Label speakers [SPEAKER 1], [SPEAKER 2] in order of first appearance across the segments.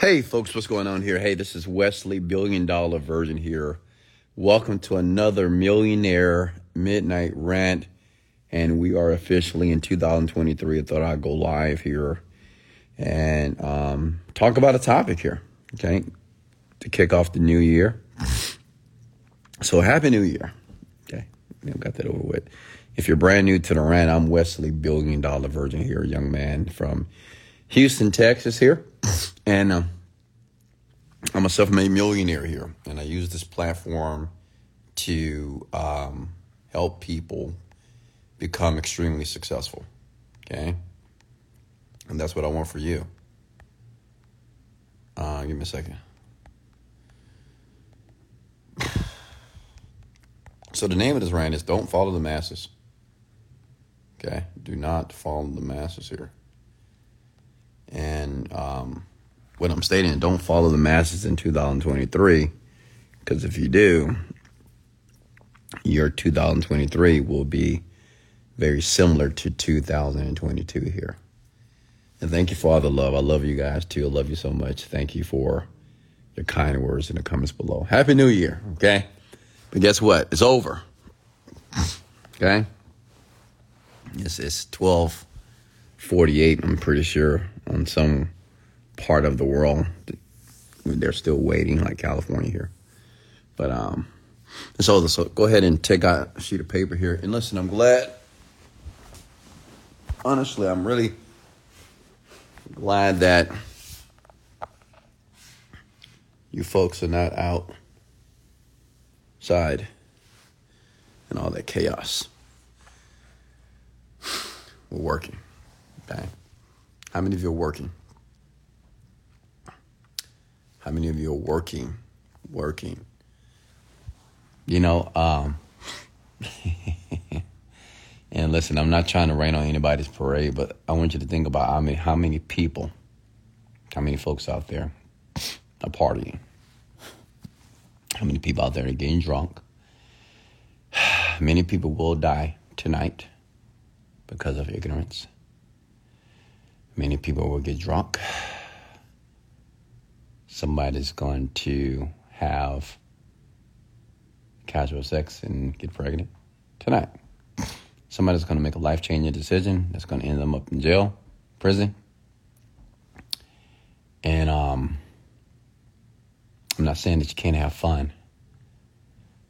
[SPEAKER 1] Hey, folks, what's going on here? Hey, this is Wesley, billion dollar virgin here. Welcome to another millionaire midnight rant. And we are officially in 2023. I thought I'd go live here and um, talk about a topic here, okay, to kick off the new year. So, Happy New Year. Okay, we got that over with. If you're brand new to the rant, I'm Wesley, billion dollar virgin here, young man from Houston, Texas here. And um, I'm a self made millionaire here. And I use this platform to um, help people become extremely successful. Okay? And that's what I want for you. Uh, give me a second. So the name of this rant is Don't Follow the Masses. Okay? Do not follow the masses here. And um, what I'm stating, don't follow the masses in 2023. Because if you do, your 2023 will be very similar to 2022 here. And thank you for all the love. I love you guys too. I love you so much. Thank you for your kind words in the comments below. Happy New Year, okay? But guess what? It's over. Okay? It's, it's 1248, I'm pretty sure, on some part of the world. They're still waiting, like California here. But, um, so, so go ahead and take out a sheet of paper here. And listen, I'm glad honestly, I'm really glad that you folks are not outside and all that chaos. We're working. Okay. How many of you are working? How many of you are working? Working. You know, um, And listen, I'm not trying to rain on anybody's parade, but I want you to think about how many how many people, how many folks out there are partying. How many people out there are getting drunk? Many people will die tonight because of ignorance. Many people will get drunk. Somebody's going to have casual sex and get pregnant tonight. Somebody's going to make a life changing decision that's going to end them up in jail, prison. And um, I'm not saying that you can't have fun,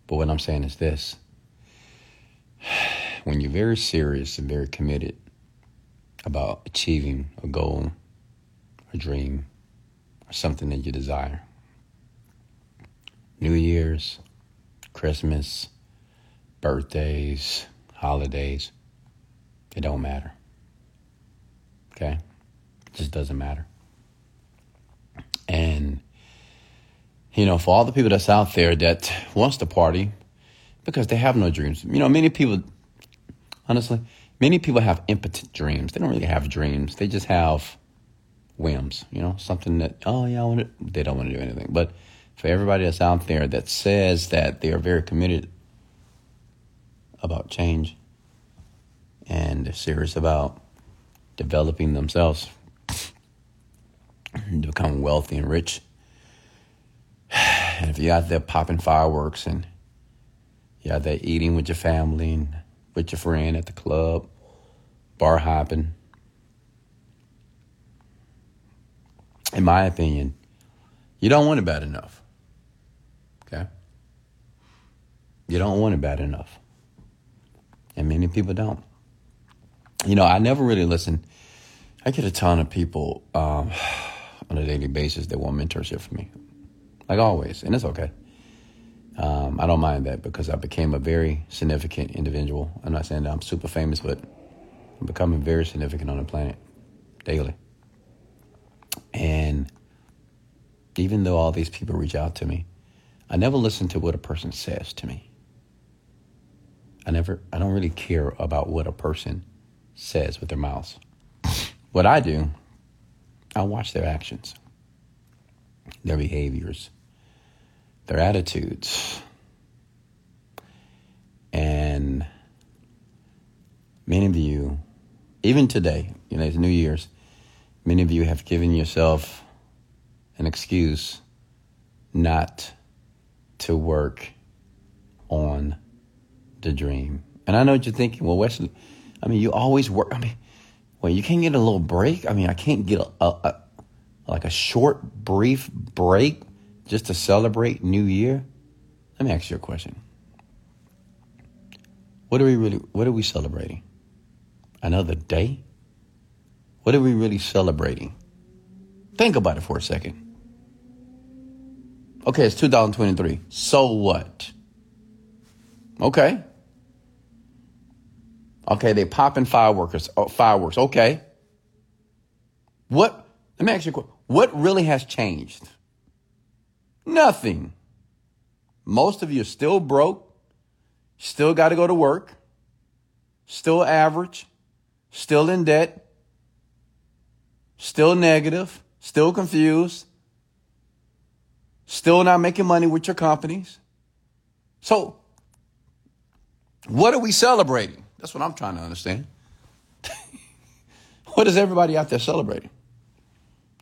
[SPEAKER 1] but what I'm saying is this when you're very serious and very committed about achieving a goal, a dream, something that you desire, New Year's, Christmas, birthdays, holidays, it don't matter. Okay? It just doesn't matter. And you know, for all the people that's out there that wants to party because they have no dreams. You know, many people honestly, many people have impotent dreams. They don't really have dreams. They just have whims, you know, something that oh yeah, I want to, they don't want to do anything. But for everybody that's out there that says that they are very committed about change and they're serious about developing themselves to become wealthy and rich. And if you're out there popping fireworks and you're out there eating with your family and with your friend at the club, bar hopping, in my opinion, you don't want it bad enough. Okay? You don't want it bad enough. And many people don't. You know, I never really listen. I get a ton of people um, on a daily basis that want mentorship from me, like always, and it's okay. Um, I don't mind that because I became a very significant individual. I'm not saying that I'm super famous, but I'm becoming very significant on the planet daily. And even though all these people reach out to me, I never listen to what a person says to me. I never, I don't really care about what a person says with their mouths. What I do, I watch their actions, their behaviors, their attitudes. And many of you, even today, you know, it's New Year's, many of you have given yourself an excuse not to work on the dream. And I know what you're thinking. Well, Wesley, I mean, you always work. I mean, well, you can't get a little break. I mean, I can't get a, a, a like a short, brief break just to celebrate New Year. Let me ask you a question. What are we really? What are we celebrating? Another day? What are we really celebrating? Think about it for a second. Okay, it's 2023. So what? Okay. Okay, they popping fireworks. Oh, fireworks. Okay. What? Let me ask you a question. What really has changed? Nothing. Most of you are still broke, still got to go to work, still average, still in debt, still negative, still confused, still not making money with your companies. So, what are we celebrating? That's what I'm trying to understand. what is everybody out there celebrating?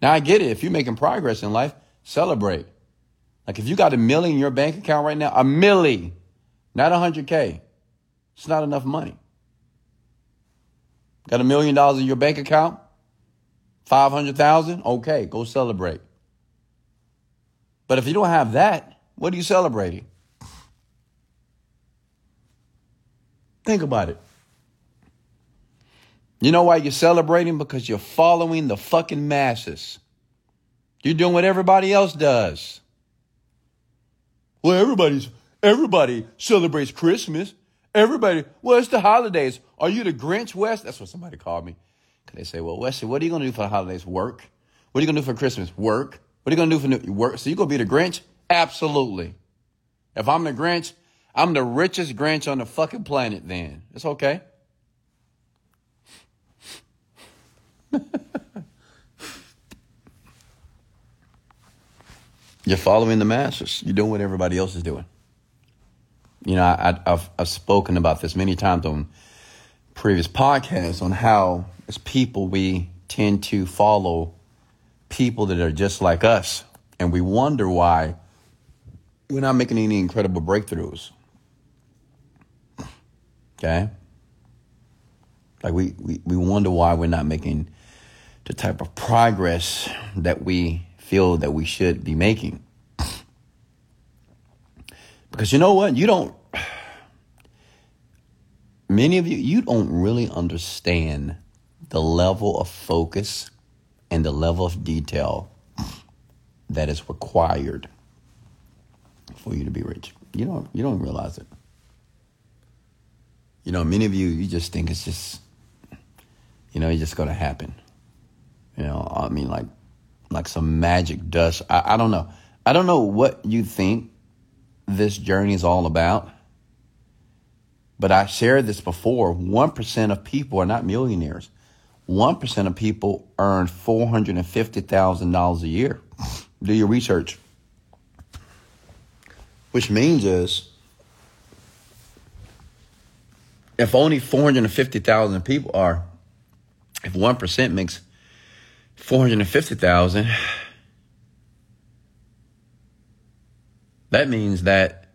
[SPEAKER 1] Now, I get it. If you're making progress in life, celebrate. Like if you got a million in your bank account right now, a milli, not a 100K, it's not enough money. Got a million dollars in your bank account? 500,000? Okay, go celebrate. But if you don't have that, what are you celebrating? Think about it. You know why you're celebrating? Because you're following the fucking masses. You're doing what everybody else does. Well, everybody's everybody celebrates Christmas. Everybody, well, it's the holidays. Are you the Grinch, West? That's what somebody called me. They say, well, Wesley, what are you gonna do for the holidays? Work. What are you gonna do for Christmas? Work. What are you gonna do for new, work? So you gonna be the Grinch? Absolutely. If I'm the Grinch, I'm the richest Grinch on the fucking planet. Then it's okay. You're following the masses. You're doing what everybody else is doing. You know, I, have I've spoken about this many times on previous podcasts on how, as people, we tend to follow people that are just like us, and we wonder why we're not making any incredible breakthroughs. Okay? Like, we, we, we wonder why we're not making the type of progress that we feel that we should be making. Because you know what? You don't, many of you, you don't really understand the level of focus and the level of detail that is required for you to be rich. You don't, you don't realize it. You know, many of you, you just think it's just, you know, it's just to happen. You know, I mean, like like some magic dust. I, I don't know. I don't know what you think this journey is all about. But I shared this before. 1% of people are not millionaires. 1% of people earn $450,000 a year. Do your research. Which means is if only 450,000 people are, if 1% makes 450,000 that means that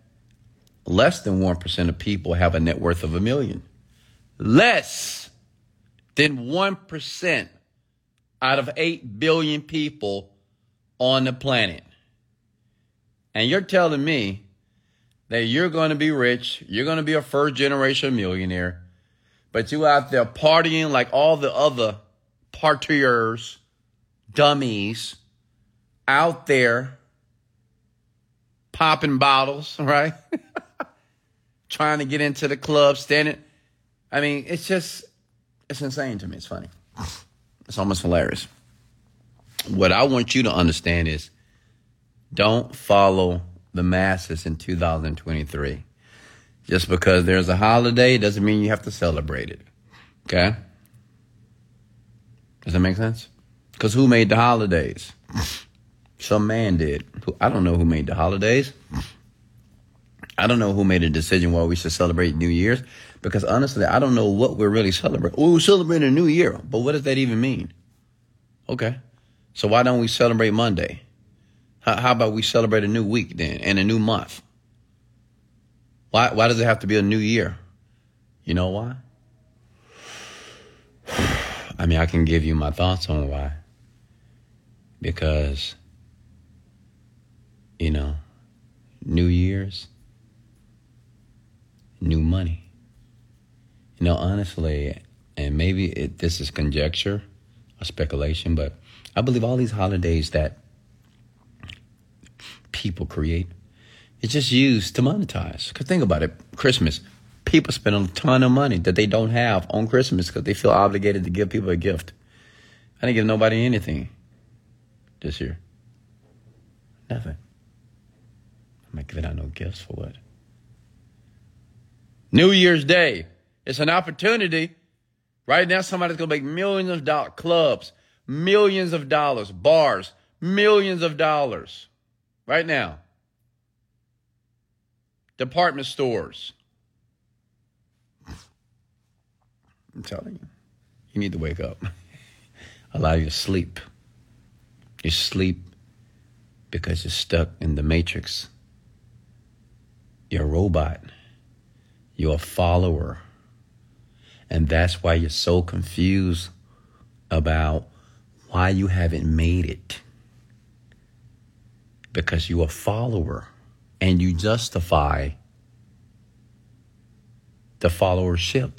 [SPEAKER 1] less than 1% of people have a net worth of a million less than 1% out of 8 billion people on the planet and you're telling me that you're going to be rich you're going to be a first generation millionaire but you out there partying like all the other partiers dummies out there popping bottles, right? Trying to get into the club, standing. I mean, it's just, it's insane to me. It's funny. It's almost hilarious. What I want you to understand is don't follow the masses in 2023. Just because there's a holiday doesn't mean you have to celebrate it. Okay? Does that make sense? Because who made the holidays? Some man did. I don't know who made the holidays. I don't know who made a decision why we should celebrate New Year's. Because honestly, I don't know what we're really celebrating. We're celebrating a new year. But what does that even mean? Okay. So why don't we celebrate Monday? How, how about we celebrate a new week then and a new month? Why, why does it have to be a new year? You know why? I mean, I can give you my thoughts on why. Because, you know, New Year's, new money. Know, honestly, and maybe it, this is conjecture or speculation, but I believe all these holidays that people create, it's just used to monetize. Because think about it Christmas, people spend a ton of money that they don't have on Christmas because they feel obligated to give people a gift. I didn't give nobody anything this year. Nothing. I'm not giving out no gifts for what? New Year's Day. It's an opportunity. Right now, somebody's going to make millions of dollars. Clubs, millions of dollars. Bars, millions of dollars. Right now. Department stores. I'm telling you, you need to wake up. Allow you to sleep. You sleep because you're stuck in the matrix. You're a robot. You're a follower. And that's why you're so confused about why you haven't made it. Because you're a follower and you justify the followership.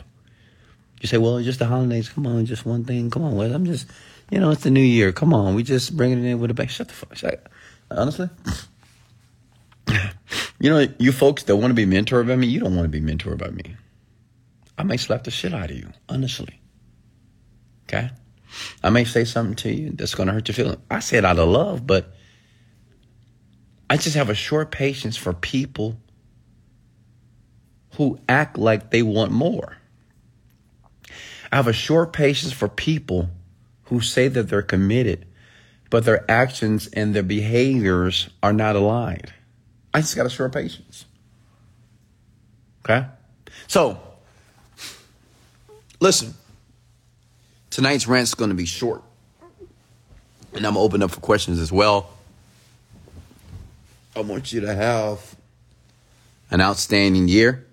[SPEAKER 1] You say, well, it's just the holidays. Come on, just one thing. Come on, I'm just, you know, it's the new year. Come on, we just bringing it in with a bang. Shut the fuck. Up. Honestly, you know, you folks that want to be mentored by me, you don't want to be mentored by me. I may slap the shit out of you, honestly. Okay? I may say something to you that's going to hurt your feelings. I say it out of love, but I just have a short patience for people who act like they want more. I have a short patience for people who say that they're committed, but their actions and their behaviors are not aligned. I just got a short patience. Okay? So, listen, tonight's rant's going to be short. And I'm open up for questions as well. I want you to have an outstanding year.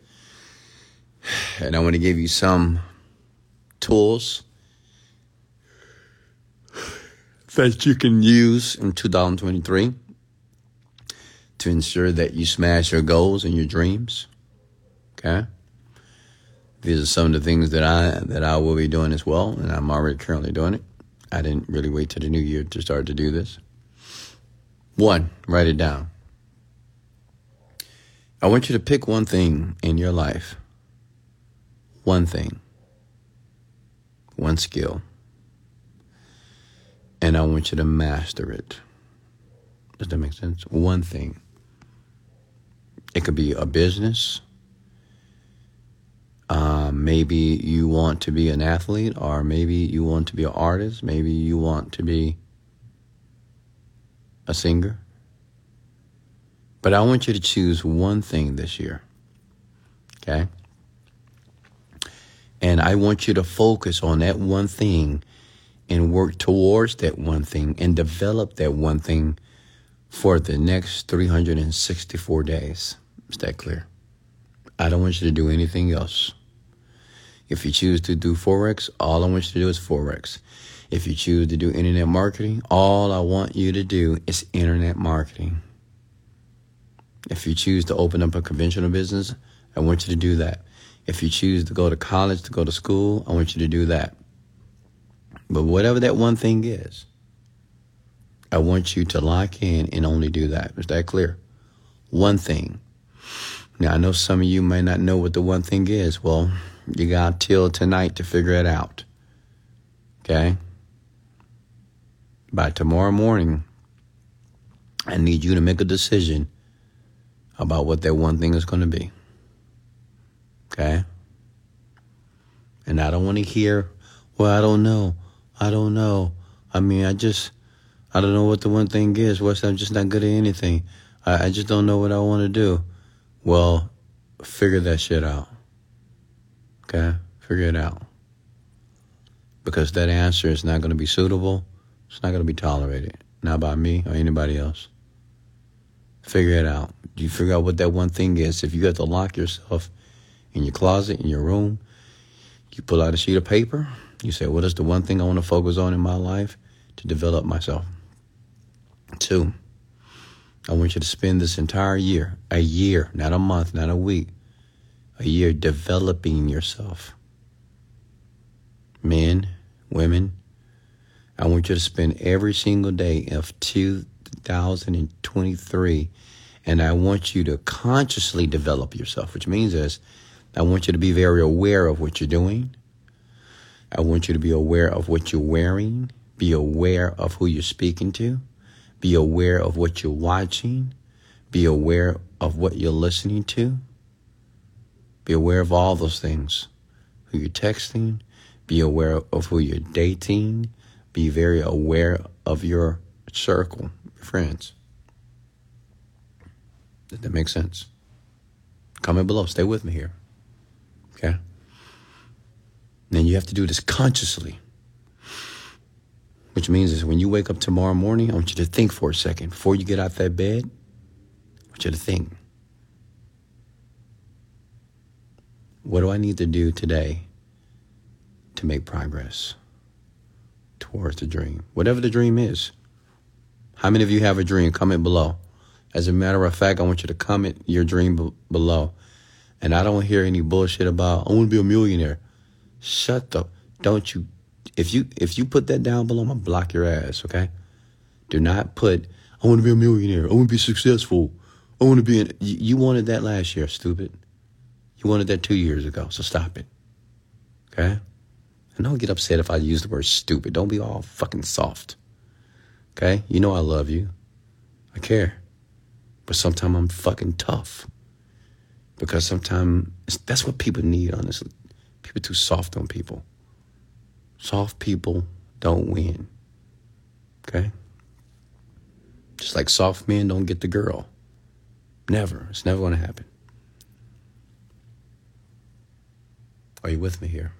[SPEAKER 1] And I want to give you some tools that you can use in 2023 to ensure that you smash your goals and your dreams. Okay? These are some of the things that I that I will be doing as well, and I'm already currently doing it. I didn't really wait till the new year to start to do this. One, write it down. I want you to pick one thing in your life. One thing. One skill. And I want you to master it. Does that make sense? One thing. It could be a business. Um, maybe you want to be an athlete, or maybe you want to be an artist. Maybe you want to be a singer. But I want you to choose one thing this year. Okay? And I want you to focus on that one thing and work towards that one thing and develop that one thing for the next 364 days. Is that clear? I don't want you to do anything else. If you choose to do Forex, all I want you to do is Forex. If you choose to do internet marketing, all I want you to do is internet marketing. If you choose to open up a conventional business, I want you to do that. If you choose to go to college, to go to school, I want you to do that. But whatever that one thing is, I want you to lock in and only do that. Is that clear? One thing. Now, I know some of you may not know what the one thing is. Well, you got till tonight to figure it out. Okay? By tomorrow morning, I need you to make a decision about what that one thing is going to be. Okay? And I don't want to hear, well, I don't know. I don't know. I mean, I just, I don't know what the one thing is. What's I'm just not good at anything. I, I just don't know what I want to do. Well, figure that shit out. Okay? Uh, figure it out. Because that answer is not going to be suitable. It's not going to be tolerated. Not by me or anybody else. Figure it out. You figure out what that one thing is. If you have to lock yourself in your closet, in your room, you pull out a sheet of paper. You say, what is the one thing I want to focus on in my life to develop myself? Two, I want you to spend this entire year, a year, not a month, not a week, a year developing yourself. Men, women, I want you to spend every single day of 2023 and I want you to consciously develop yourself, which means is I want you to be very aware of what you're doing. I want you to be aware of what you're wearing, be aware of who you're speaking to, be aware of what you're watching, be aware of what you're listening to. Be aware of all those things. Who you're texting, be aware of who you're dating, be very aware of your circle, your friends. Does that make sense? Comment below. Stay with me here. Okay? Then you have to do this consciously. Which means is when you wake up tomorrow morning, I want you to think for a second. Before you get out that bed, I want you to think. What do I need to do today to make progress towards the dream? Whatever the dream is. How many of you have a dream? Comment below. As a matter of fact, I want you to comment your dream b- below. And I don't hear any bullshit about I want to be a millionaire. Shut up! don't you if you if you put that down below, I'm gonna block your ass, okay? Do not put I want to be a millionaire. I want to be successful. I want to be in you, you wanted that last year, stupid. You wanted that two years ago, so stop it. Okay? And don't get upset if I use the word stupid. Don't be all fucking soft. Okay? You know I love you. I care. But sometimes I'm fucking tough. Because sometimes that's what people need, honestly. People too soft on people. Soft people don't win. Okay? Just like soft men don't get the girl. Never. It's never going to happen. Are you with me here?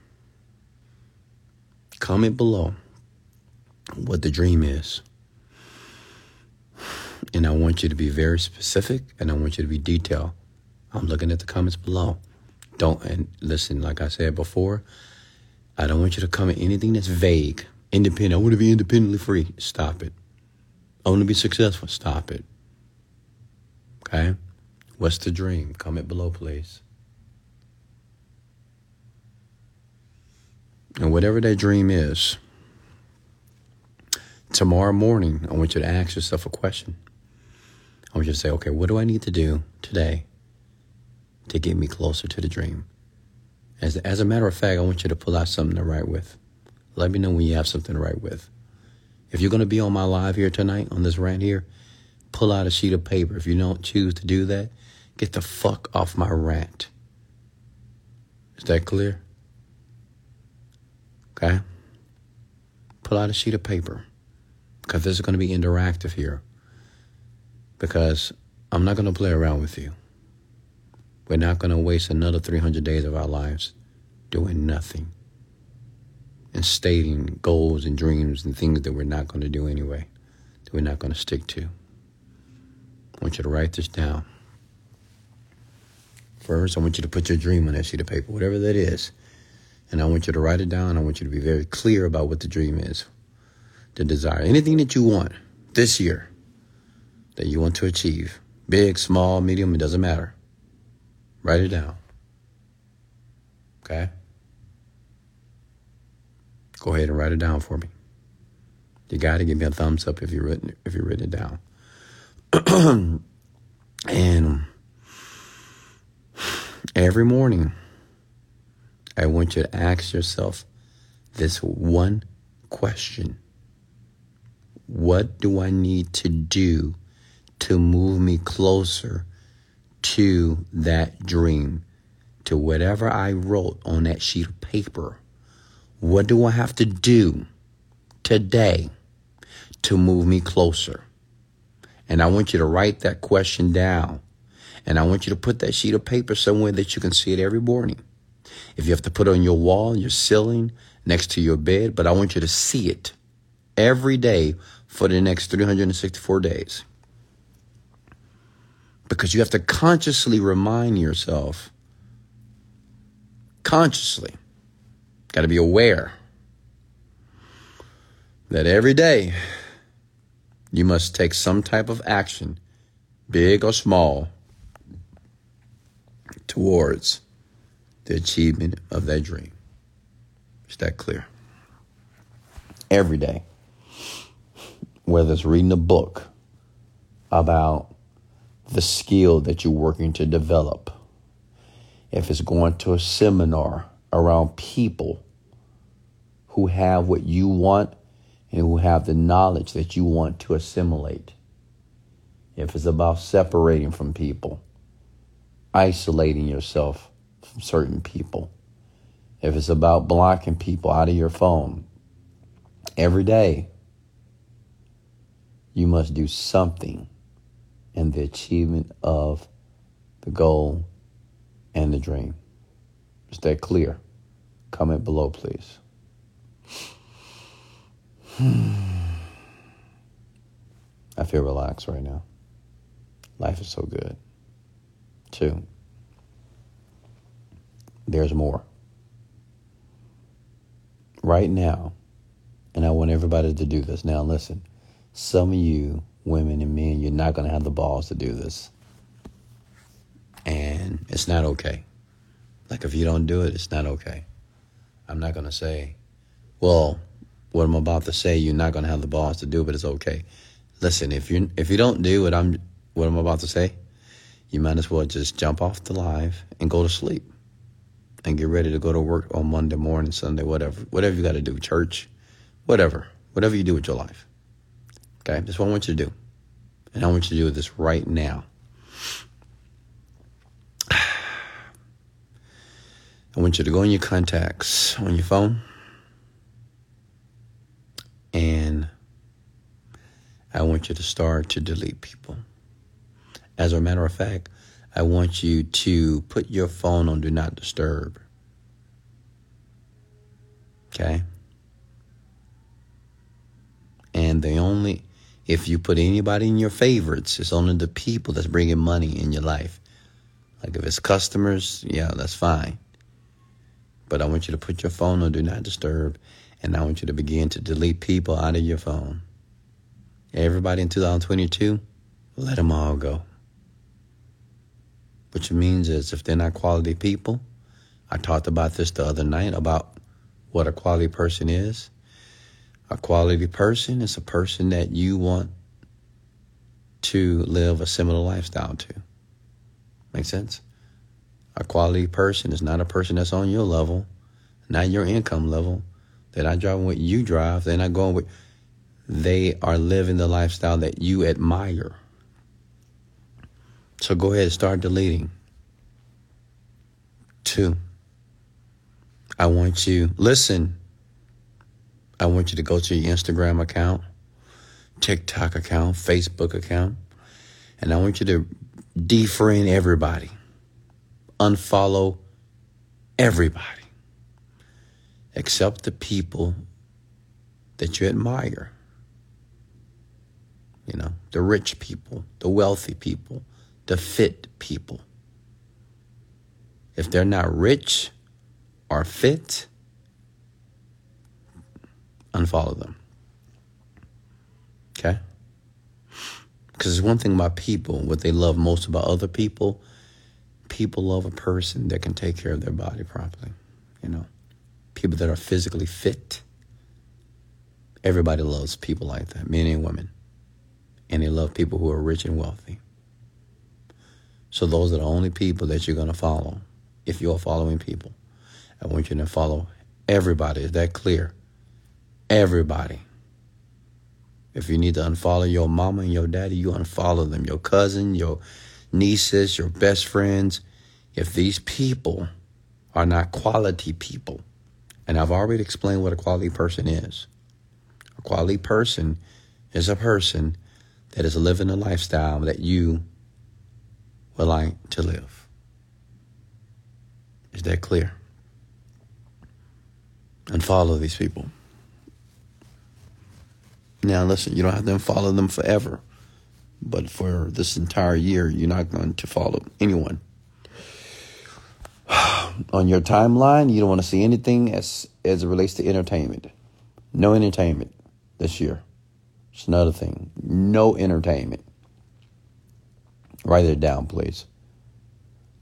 [SPEAKER 1] Comment below what the dream is. And I want you to be very specific and I want you to be detailed. I'm looking at the comments below. Don't, and listen, like I said before, I don't want you to comment anything that's vague. Independent. I want to be independently free. Stop it. I want to be successful. Stop it. Okay? What's the dream? Comment below, please. And whatever that dream is, tomorrow morning, I want you to ask yourself a question. I want you to say, okay, what do I need to do today to get me closer to the dream? As, as a matter of fact, I want you to pull out something to write with. Let me know when you have something to write with. If you're going to be on my live here tonight, on this rant here, pull out a sheet of paper. If you don't choose to do that, get the fuck off my rant. Is that clear? Okay? Pull out a sheet of paper because this is going to be interactive here. Because I'm not going to play around with you. We're not going to waste another 300 days of our lives doing nothing and stating goals and dreams and things that we're not going to do anyway, that we're not going to stick to. I want you to write this down. First, I want you to put your dream on that sheet of paper, whatever that is. And I want you to write it down. I want you to be very clear about what the dream is, the desire, anything that you want this year that you want to achieve. Big, small, medium, it doesn't matter. Write it down. Okay? Go ahead and write it down for me. You got to give me a thumbs up if you written if you written it down. and every morning I want you to ask yourself this one question What do I need to do to move me closer to that dream, to whatever I wrote on that sheet of paper? What do I have to do today to move me closer? And I want you to write that question down. And I want you to put that sheet of paper somewhere that you can see it every morning. If you have to put it on your wall, your ceiling, next to your bed, but I want you to see it every day for the next 364 days. Because you have to consciously remind yourself, consciously, got to be aware that every day you must take some type of action, big or small, towards the achievement of that dream. Is that clear? Every day. Whether it's reading a book about the skill that you're working to develop, if it's going to a seminar around people who have what you want and who have the knowledge that you want to assimilate. If it's about separating from people, isolating yourself certain people, if it's about blocking people out of your phone, every day you must do something in the achievement of the goal and the dream. Is that clear? Comment below, please. I feel relaxed right now. Life is so good. Two, there's more. Right now, and I want everybody to do this. Now, listen, some of you, women and men, you're not going to have the balls to do this. And it's not okay. Like, if you don't do it, it's not okay. I'm not going to say, well, what I'm about to say, you're not going to have the balls to do, but it's okay. Listen, if you if you don't do what I'm what I'm about to say, you might as well just jump off the live and go to sleep, and get ready to go to work on Monday morning, Sunday, whatever, whatever you got to do, church, whatever, whatever you do with your life. Okay, that's what I want you to do, and I want you to do this right now. I want you to go in your contacts on your phone and I want you to start to delete people. As a matter of fact, I want you to put your phone on Do Not Disturb. Okay? And the only, if you put anybody in your favorites, it's only the people that's bringing money in your life. Like if it's customers, yeah, that's fine. But I want you to put your phone on Do Not Disturb and I want you to begin to delete people out of your phone. Everybody in 2022, let them all go. Which means is if they're not quality people, I talked about this the other night about what a quality person is. A quality person is a person that you want to live a similar lifestyle to. Make sense? A quality person is not a person that's on your level, not your income level, they're not driving what you drive. They're not going with. They are living the lifestyle that you admire. So go ahead and start deleting. Two, I want you, listen, I want you to go to your Instagram account, TikTok account, Facebook account, and I want you to defriend everybody, unfollow everybody except the people that you admire. You know, the rich people, the wealthy people, the fit people. If they're not rich or fit, unfollow them. Okay? Because there's one thing about people, what they love most about other people, people love a person that can take care of their body properly, you know people that are physically fit. Everybody loves people like that, men and women. And they love people who are rich and wealthy. So those are the only people that you're going to follow if you're following people. I want you to follow everybody. Is that clear? Everybody. If you need to unfollow your mama and your daddy, you unfollow them. Your cousin, your nieces, your best friends. If these people are not quality people, and I've already explained what a quality person is. A quality person is a person that is living a lifestyle that you would like to live. Is that clear? And follow these people. Now, listen, you don't have to follow them forever. But for this entire year, you're not going to follow anyone. On your timeline, you don't want to see anything as as it relates to entertainment. No entertainment this year. It's another thing. No entertainment. Write it down, please.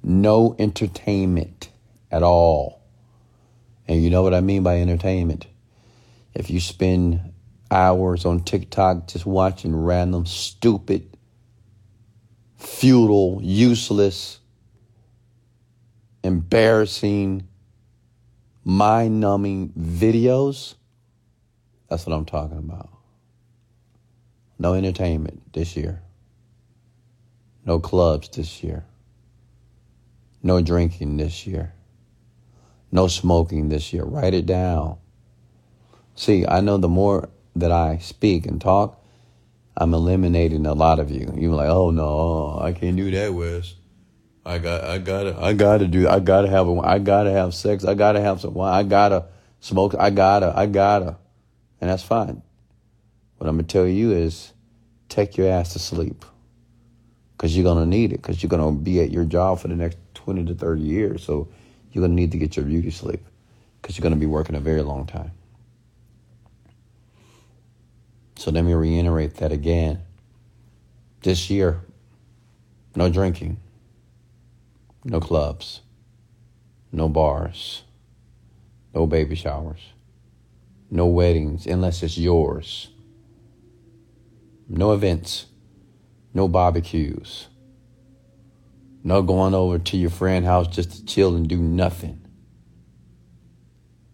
[SPEAKER 1] No entertainment at all. And you know what I mean by entertainment. If you spend hours on TikTok just watching random, stupid, futile, useless, embarrassing, mind numbing videos, that's what I'm talking about. No entertainment this year. No clubs this year. No drinking this year. No smoking this year. Write it down. See, I know the more that I speak and talk, I'm eliminating a lot of you. You're like, oh no, I can't do that, Wes. I got, I gotta, I gotta do, I gotta have, a, I gotta have sex. I gotta have some wine. I gotta smoke. I gotta, I gotta, and that's fine. What I'm gonna tell you is, take your ass to sleep, because you're gonna need it. Because you're gonna be at your job for the next twenty to thirty years. So you're gonna need to get your beauty sleep, because you're gonna be working a very long time. So let me reiterate that again. This year, no drinking, no clubs, no bars, no baby showers, no weddings unless it's yours, no events, no barbecues, no going over to your friend's house just to chill and do nothing,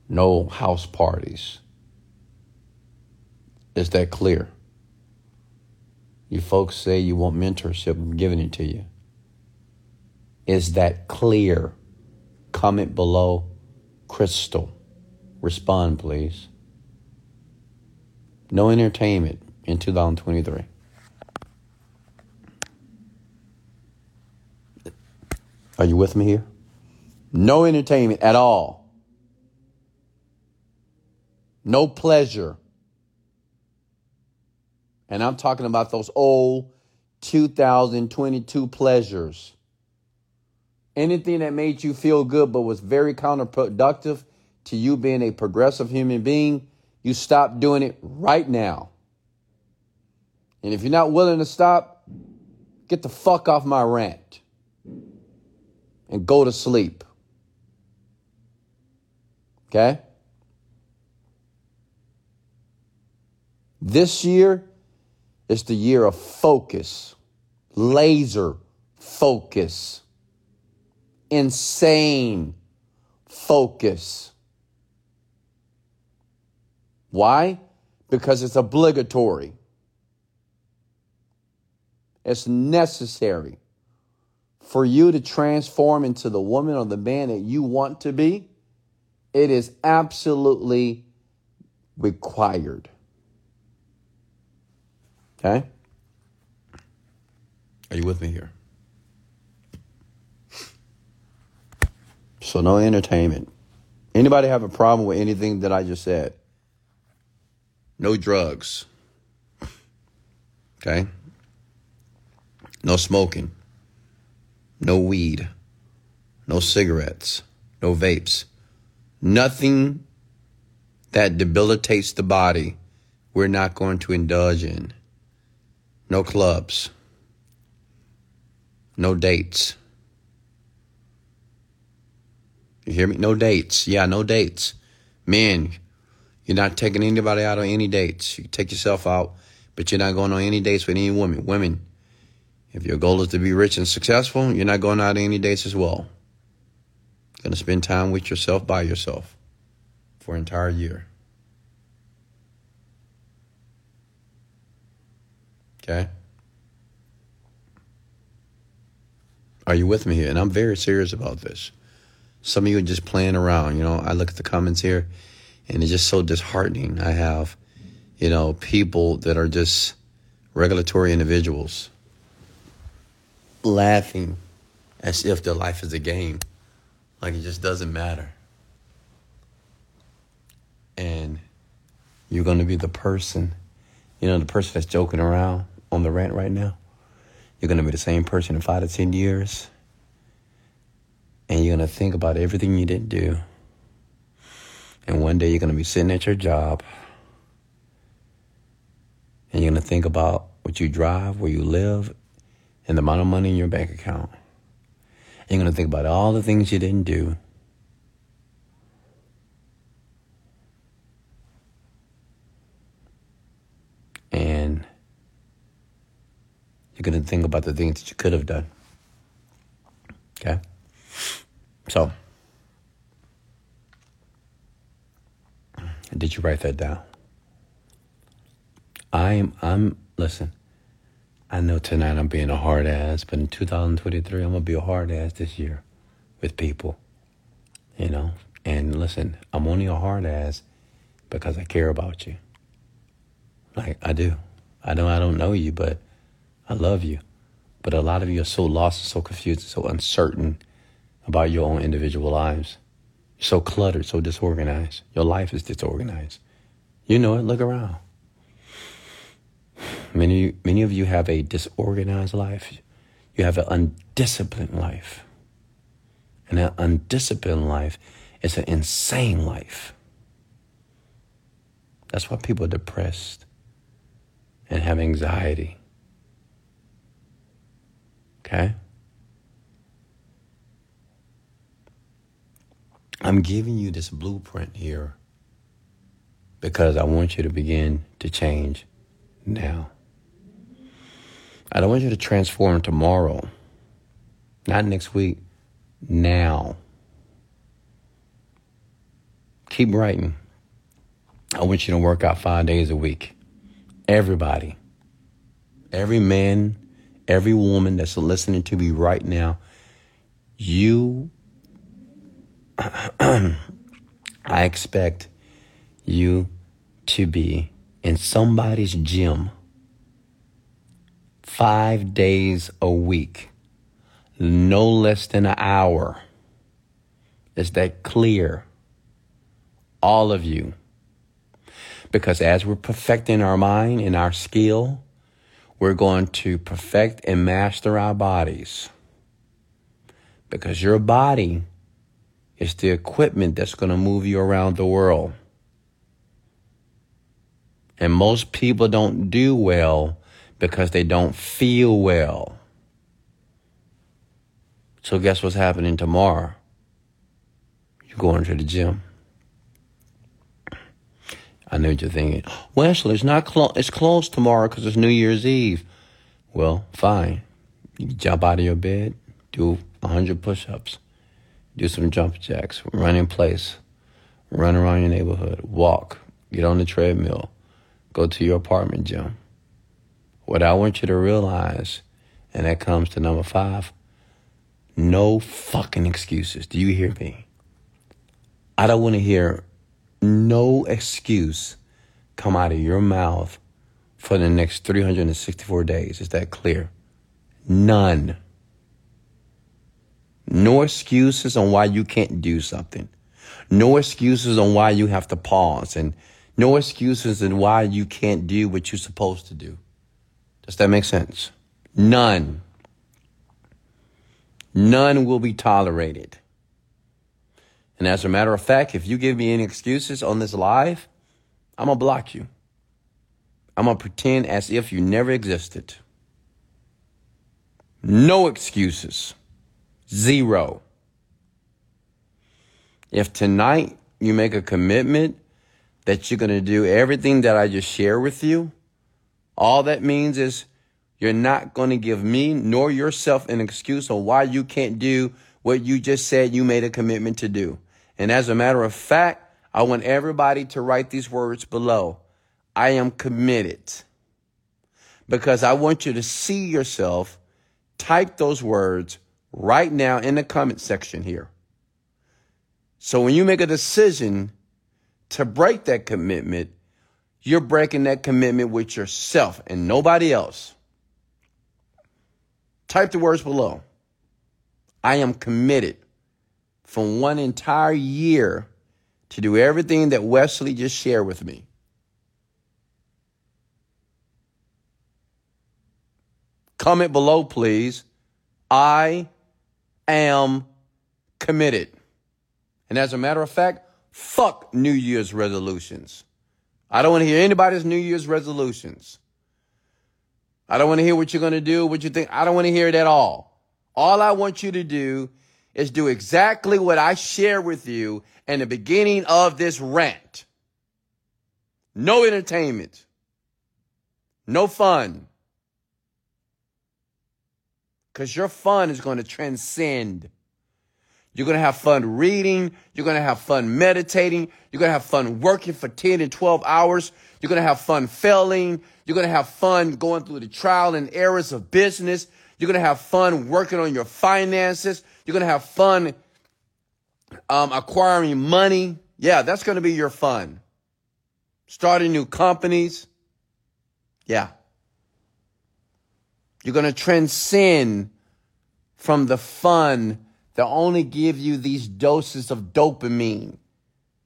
[SPEAKER 1] no house parties is that clear? You folks say you want mentorship, I'm giving it to you. Is that clear? Comment below. Crystal. Respond, please. No entertainment in 2023. Are you with me here? No entertainment at all. No pleasure. And I'm talking about those old 2022 pleasures. Anything that made you feel good but was very counterproductive to you being a progressive human being, you stop doing it right now. And if you're not willing to stop, get the fuck off my rant and go to sleep. Okay? This year, it's the year of focus, laser focus, insane focus. Why? Because it's obligatory. It's necessary for you to transform into the woman or the man that you want to be. It is absolutely required. Okay? Are you with me here? So no entertainment. Anybody have a problem with anything that I just said? No drugs. Okay? No smoking. No weed. No cigarettes. No vapes. Nothing that debilitates the body we're not going to indulge in. No clubs. No dates. You hear me? No dates. Yeah, no dates. Men, you're not taking anybody out on any dates. You take yourself out, but you're not going on any dates with any woman. Women, if your goal is to be rich and successful, you're not going out on any dates as well. You're going to spend time with yourself by yourself for an entire year. Okay? Are you with me here? And I'm very serious about this. Some of you are just playing around. You know, I look at the comments here and it's just so disheartening. I have, you know, people that are just regulatory individuals laughing as if their life is a game. Like it just doesn't matter. And you're going to be the person, you know, the person that's joking around on the rant right now, You're going to be the same person in five to 10 years. And you're going to think about everything you didn't do. And one day you're going to be sitting at your job. And you're going to think about what you drive, where you live, and the amount of money in your bank account. And you're going to think about all the things you didn't do. And you're going to think about the things that you could have done. Okay? So, did you write that down? I'm, I'm, listen, I know tonight I'm being a hard ass, but in 2023, I'm going to be a hard ass this year with people, you know? And listen, I'm only a hard ass because I care about you. Like, I do. I know I don't know you, but I love you. But a lot of you are so lost, so confused, so uncertain about your own individual lives. You're so cluttered, so disorganized. Your life is disorganized. You know it. Look around. Many, many of you have a disorganized life. You have an undisciplined life. And an undisciplined life is an insane life. That's why people are depressed and have anxiety. Okay? I'm giving you this blueprint here because I want you to begin to change now. I don't want you to transform tomorrow, not next week, now. Keep writing. I want you to work out five days a week. Everybody, every man, every woman that's listening to me right now, you, I expect you to be in somebody's gym five days a week, no less than an hour. Is that clear? All of you. Because as we're perfecting our mind and our skill, we're going to perfect and master our bodies. Because your body is the equipment that's going to move you around the world. And most people don't do well because they don't feel well. So guess what's happening tomorrow? You're going to the gym. I know what you're thinking. Wesley, it's not. It's closed tomorrow because it's New Year's Eve. Well, fine. You jump out of your bed, do 100 push-ups, do some jump jacks, run in place, run around your neighborhood, walk, get on the treadmill, go to your apartment gym what I want you to realize, and that comes to number five no fucking excuses. Do you hear me? I don't want to hear no excuse come out of your mouth for the next 364 days. Is that clear? None. No excuses on why you can't do something. No excuses on why you have to pause and no excuses on why you can't do what you're supposed to do. Does that make sense? None. None will be tolerated. And as a matter of fact, if you give me any excuses on this live, I'm going to block you. I'm going to pretend as if you never existed. No excuses. Zero. If tonight you make a commitment that you're going to do everything that I just shared with you, all that means is you're not going to give me nor yourself an excuse on why you can't do what you just said you made a commitment to do. And as a matter of fact, I want everybody to write these words below. I am committed. Because I want you to see yourself type those words right now in the comment section here. So when you make a decision to break that commitment, you're breaking that commitment with yourself and nobody else. Type the words below. I am committed for one entire year to do everything that Wesley just shared with me. Comment below, please. I am committed. And as a matter of fact, fuck New Year's resolutions. I don't want to hear anybody's New Year's resolutions. I don't want to hear what you're going to do, what you think. I don't want to hear it at all. All I want you to do is do exactly what I share with you in the beginning of this rant. No entertainment. No fun. Because your fun is going to transcend. You're going to have fun reading. You're going to have fun meditating. You're going to have fun working for 10 and 12 hours. You're going to have fun failing. You're going to have fun going through the trial and errors of business. You're going to have fun working on your finances. You're going to have fun um, acquiring money. Yeah, that's going to be your fun. Starting new companies. Yeah. You're going to transcend from the fun that only give you these doses of dopamine.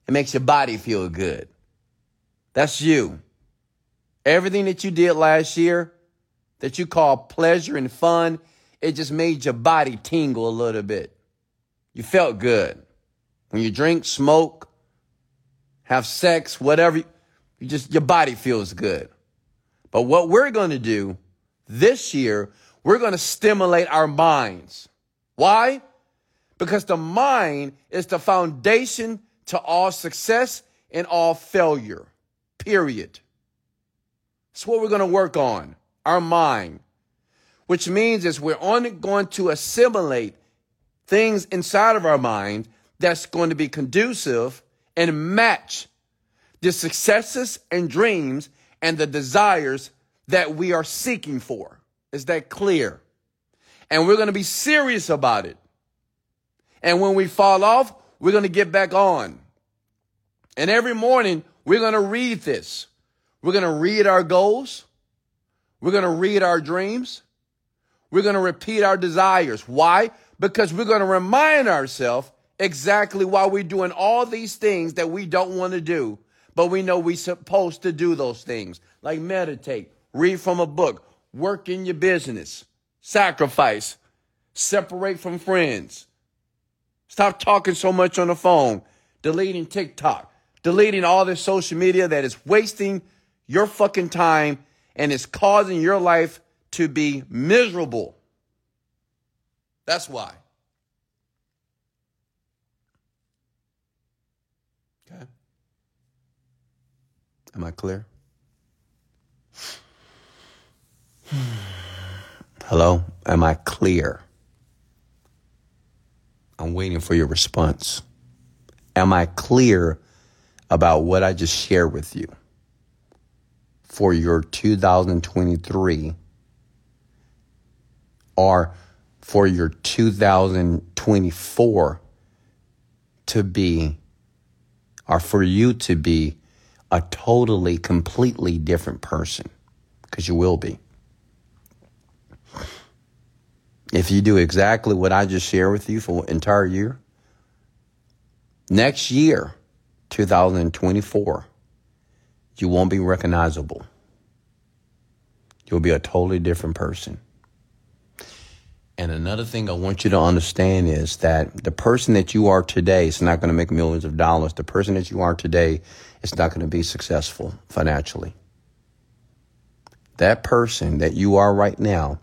[SPEAKER 1] It makes your body feel good. That's you. Everything that you did last year that you call pleasure and fun, it just made your body tingle a little bit. You felt good. When you drink, smoke, have sex, whatever, you just, your body feels good. But what we're going to do this year, we're going to stimulate our minds. Why? Because the mind is the foundation to all success and all failure. Period. That's what we're going to work on. Our mind. Which means is we're only going to assimilate things inside of our mind that's going to be conducive and match the successes and dreams and the desires that we are seeking for. Is that clear? And we're going to be serious about it. And when we fall off, we're going to get back on. And every morning, we're going to read this. We're going to read our goals. We're going to read our dreams. We're going to repeat our desires. Why? Because we're going to remind ourselves exactly why we're doing all these things that we don't want to do, but we know we're supposed to do those things, like meditate, read from a book, work in your business, sacrifice, separate from friends, stop talking so much on the phone, deleting TikTok, deleting all this social media that is wasting your fucking time and is causing your life to be miserable. That's why. Okay. Am I clear? Hello? Am I clear? I'm waiting for your response. Am I clear about what I just shared with you for your 2023 or for your 2024 to be, or for you to be a totally, completely different person? Because you will be. If you do exactly what I just shared with you for an entire year, next year, 2024, you won't be recognizable. You'll be a totally different person. And another thing I want you to understand is that the person that you are today is not going to make millions of dollars. The person that you are today is not going to be successful financially. That person that you are right now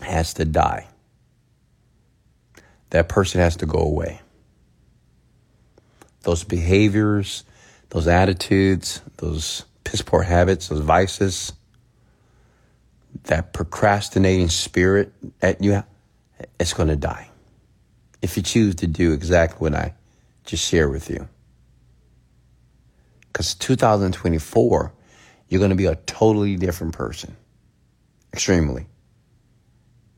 [SPEAKER 1] has to die. That person has to go away. Those behaviors, those attitudes, those piss poor habits, those vices, that procrastinating spirit at you, it's going to die. If you choose to do exactly what I just shared with you. Because 2024, you're going to be a totally different person. Extremely.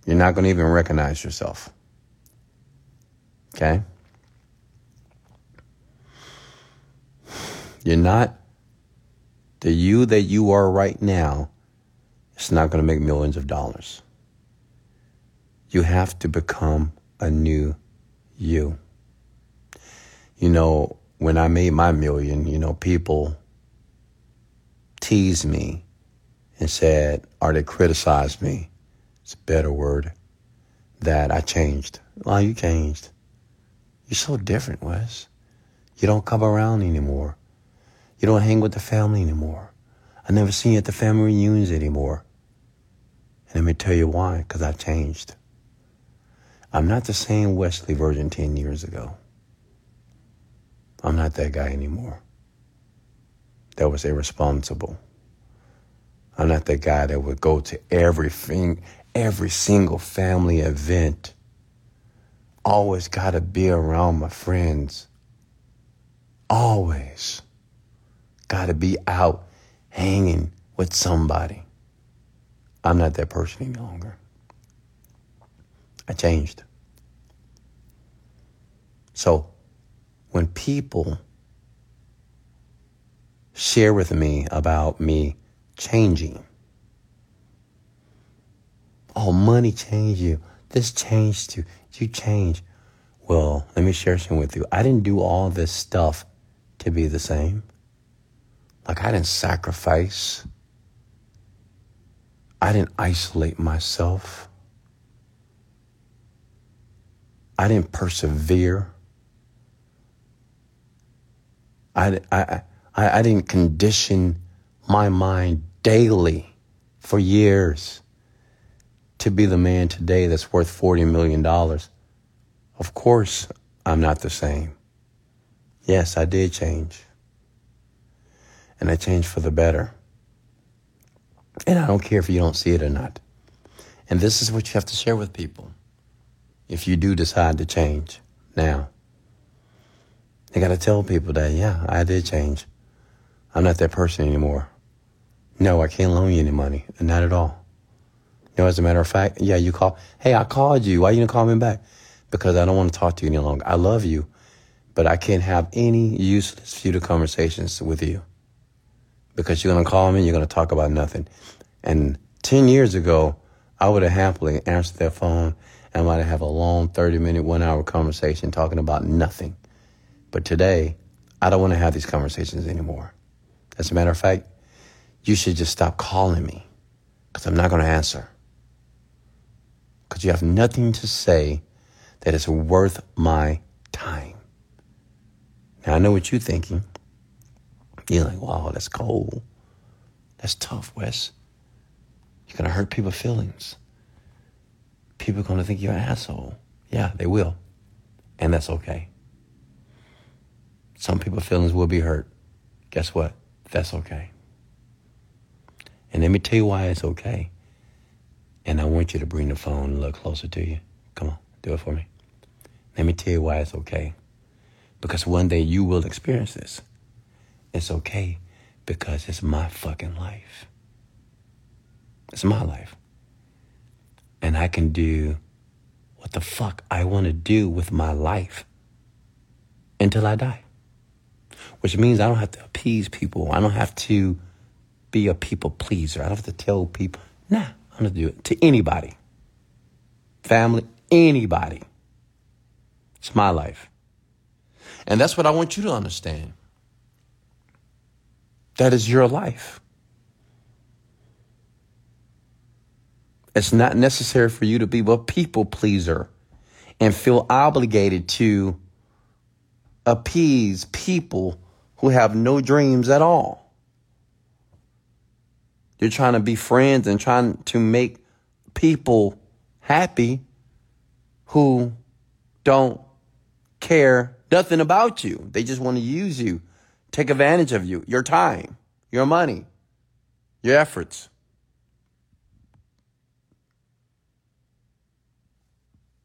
[SPEAKER 1] You're not going to even recognize yourself. Okay? You're not the you that you are right now. It's not going to make millions of dollars. You have to become a new you. You know, when I made my million, you know, people teased me and said, or they criticized me, it's a better word, that I changed. Well, you changed. You're so different, Wes. You don't come around anymore. You don't hang with the family anymore. I never seen you at the family reunions anymore. And let me tell you why, because I changed. I'm not the same Wesley Virgin 10 years ago. I'm not that guy anymore. That was irresponsible. I'm not that guy that would go to everything, every single family event. Always got to be around my friends. Always got to be out hanging with somebody. I'm not that person any longer. I changed. So when people share with me about me changing, oh, money changed you. This changed you. You changed. Well, let me share something with you. I didn't do all this stuff to be the same. Like, I didn't sacrifice. I didn't isolate myself. I didn't persevere. I, I, I, I didn't condition my mind daily for years to be the man today that's worth $40 million. Of course, I'm not the same. Yes, I did change. And I changed for the better. And I don't care if you don't see it or not. And this is what you have to share with people if you do decide to change now. You got to tell people that, yeah, I did change. I'm not that person anymore. No, I can't loan you any money. Not at all. No, as a matter of fact, yeah, you call. Hey, I called you. Why you didn't call me back? Because I don't want to talk to you any longer. I love you, but I can't have any useless, futile conversations with you. Because you're going to call me, and you're going to talk about nothing. And 10 years ago, I would have happily answered that phone and might have a long 30 minute, one hour conversation talking about nothing. But today, I don't want to have these conversations anymore. As a matter of fact, you should just stop calling me because I'm not going to answer. Because you have nothing to say that is worth my time. Now, I know what you're thinking. You're like, wow, that's cold. That's tough, Wes. You're going to hurt people's feelings. People are going to think you're an asshole. Yeah, they will. And that's okay. Some people's feelings will be hurt. Guess what? That's okay. And let me tell you why it's okay. And I want you to bring the phone a little closer to you. Come on, do it for me. Let me tell you why it's okay. Because one day you will experience this. It's okay because it's my fucking life. It's my life. And I can do what the fuck I want to do with my life until I die which means I don't have to appease people. I don't have to be a people pleaser. I don't have to tell people, nah, I'm going to do it to anybody. Family, anybody. It's my life. And that's what I want you to understand. That is your life. It's not necessary for you to be a people pleaser and feel obligated to appease people who have no dreams at all. You're trying to be friends and trying to make people happy who don't care nothing about you. They just want to use you, take advantage of you, your time, your money, your efforts.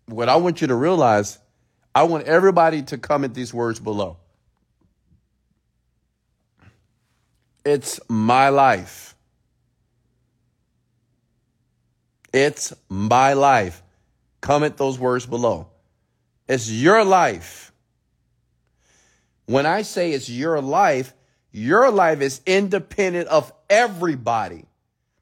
[SPEAKER 1] What I want you to realize, I want everybody to comment these words below. It's my life. It's my life. Comment those words below. It's your life. When I say it's your life, your life is independent of everybody.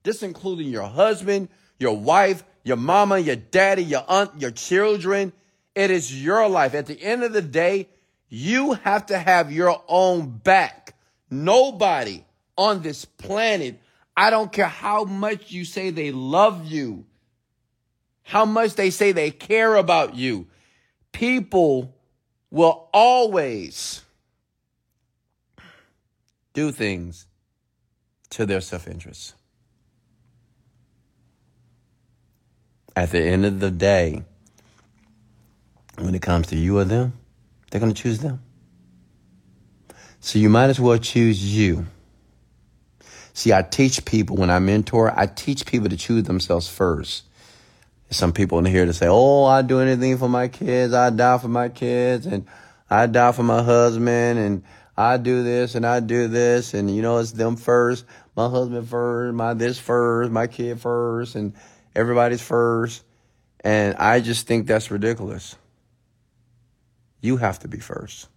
[SPEAKER 1] This including your husband, your wife, your mama, your daddy, your aunt, your children. It is your life. At the end of the day, you have to have your own back. Nobody on this planet I don't care how much you say they love you, how much they say they care about you. People will always do things to their self interest. At the end of the day, when it comes to you or them, they're going to choose them. So you might as well choose you. See, I teach people when I mentor, I teach people to choose themselves first. Some people in here to say, Oh, I do anything for my kids. I die for my kids and I die for my husband and I do this and I do this. And you know, it's them first, my husband first, my this first, my kid first, and everybody's first. And I just think that's ridiculous. You have to be first.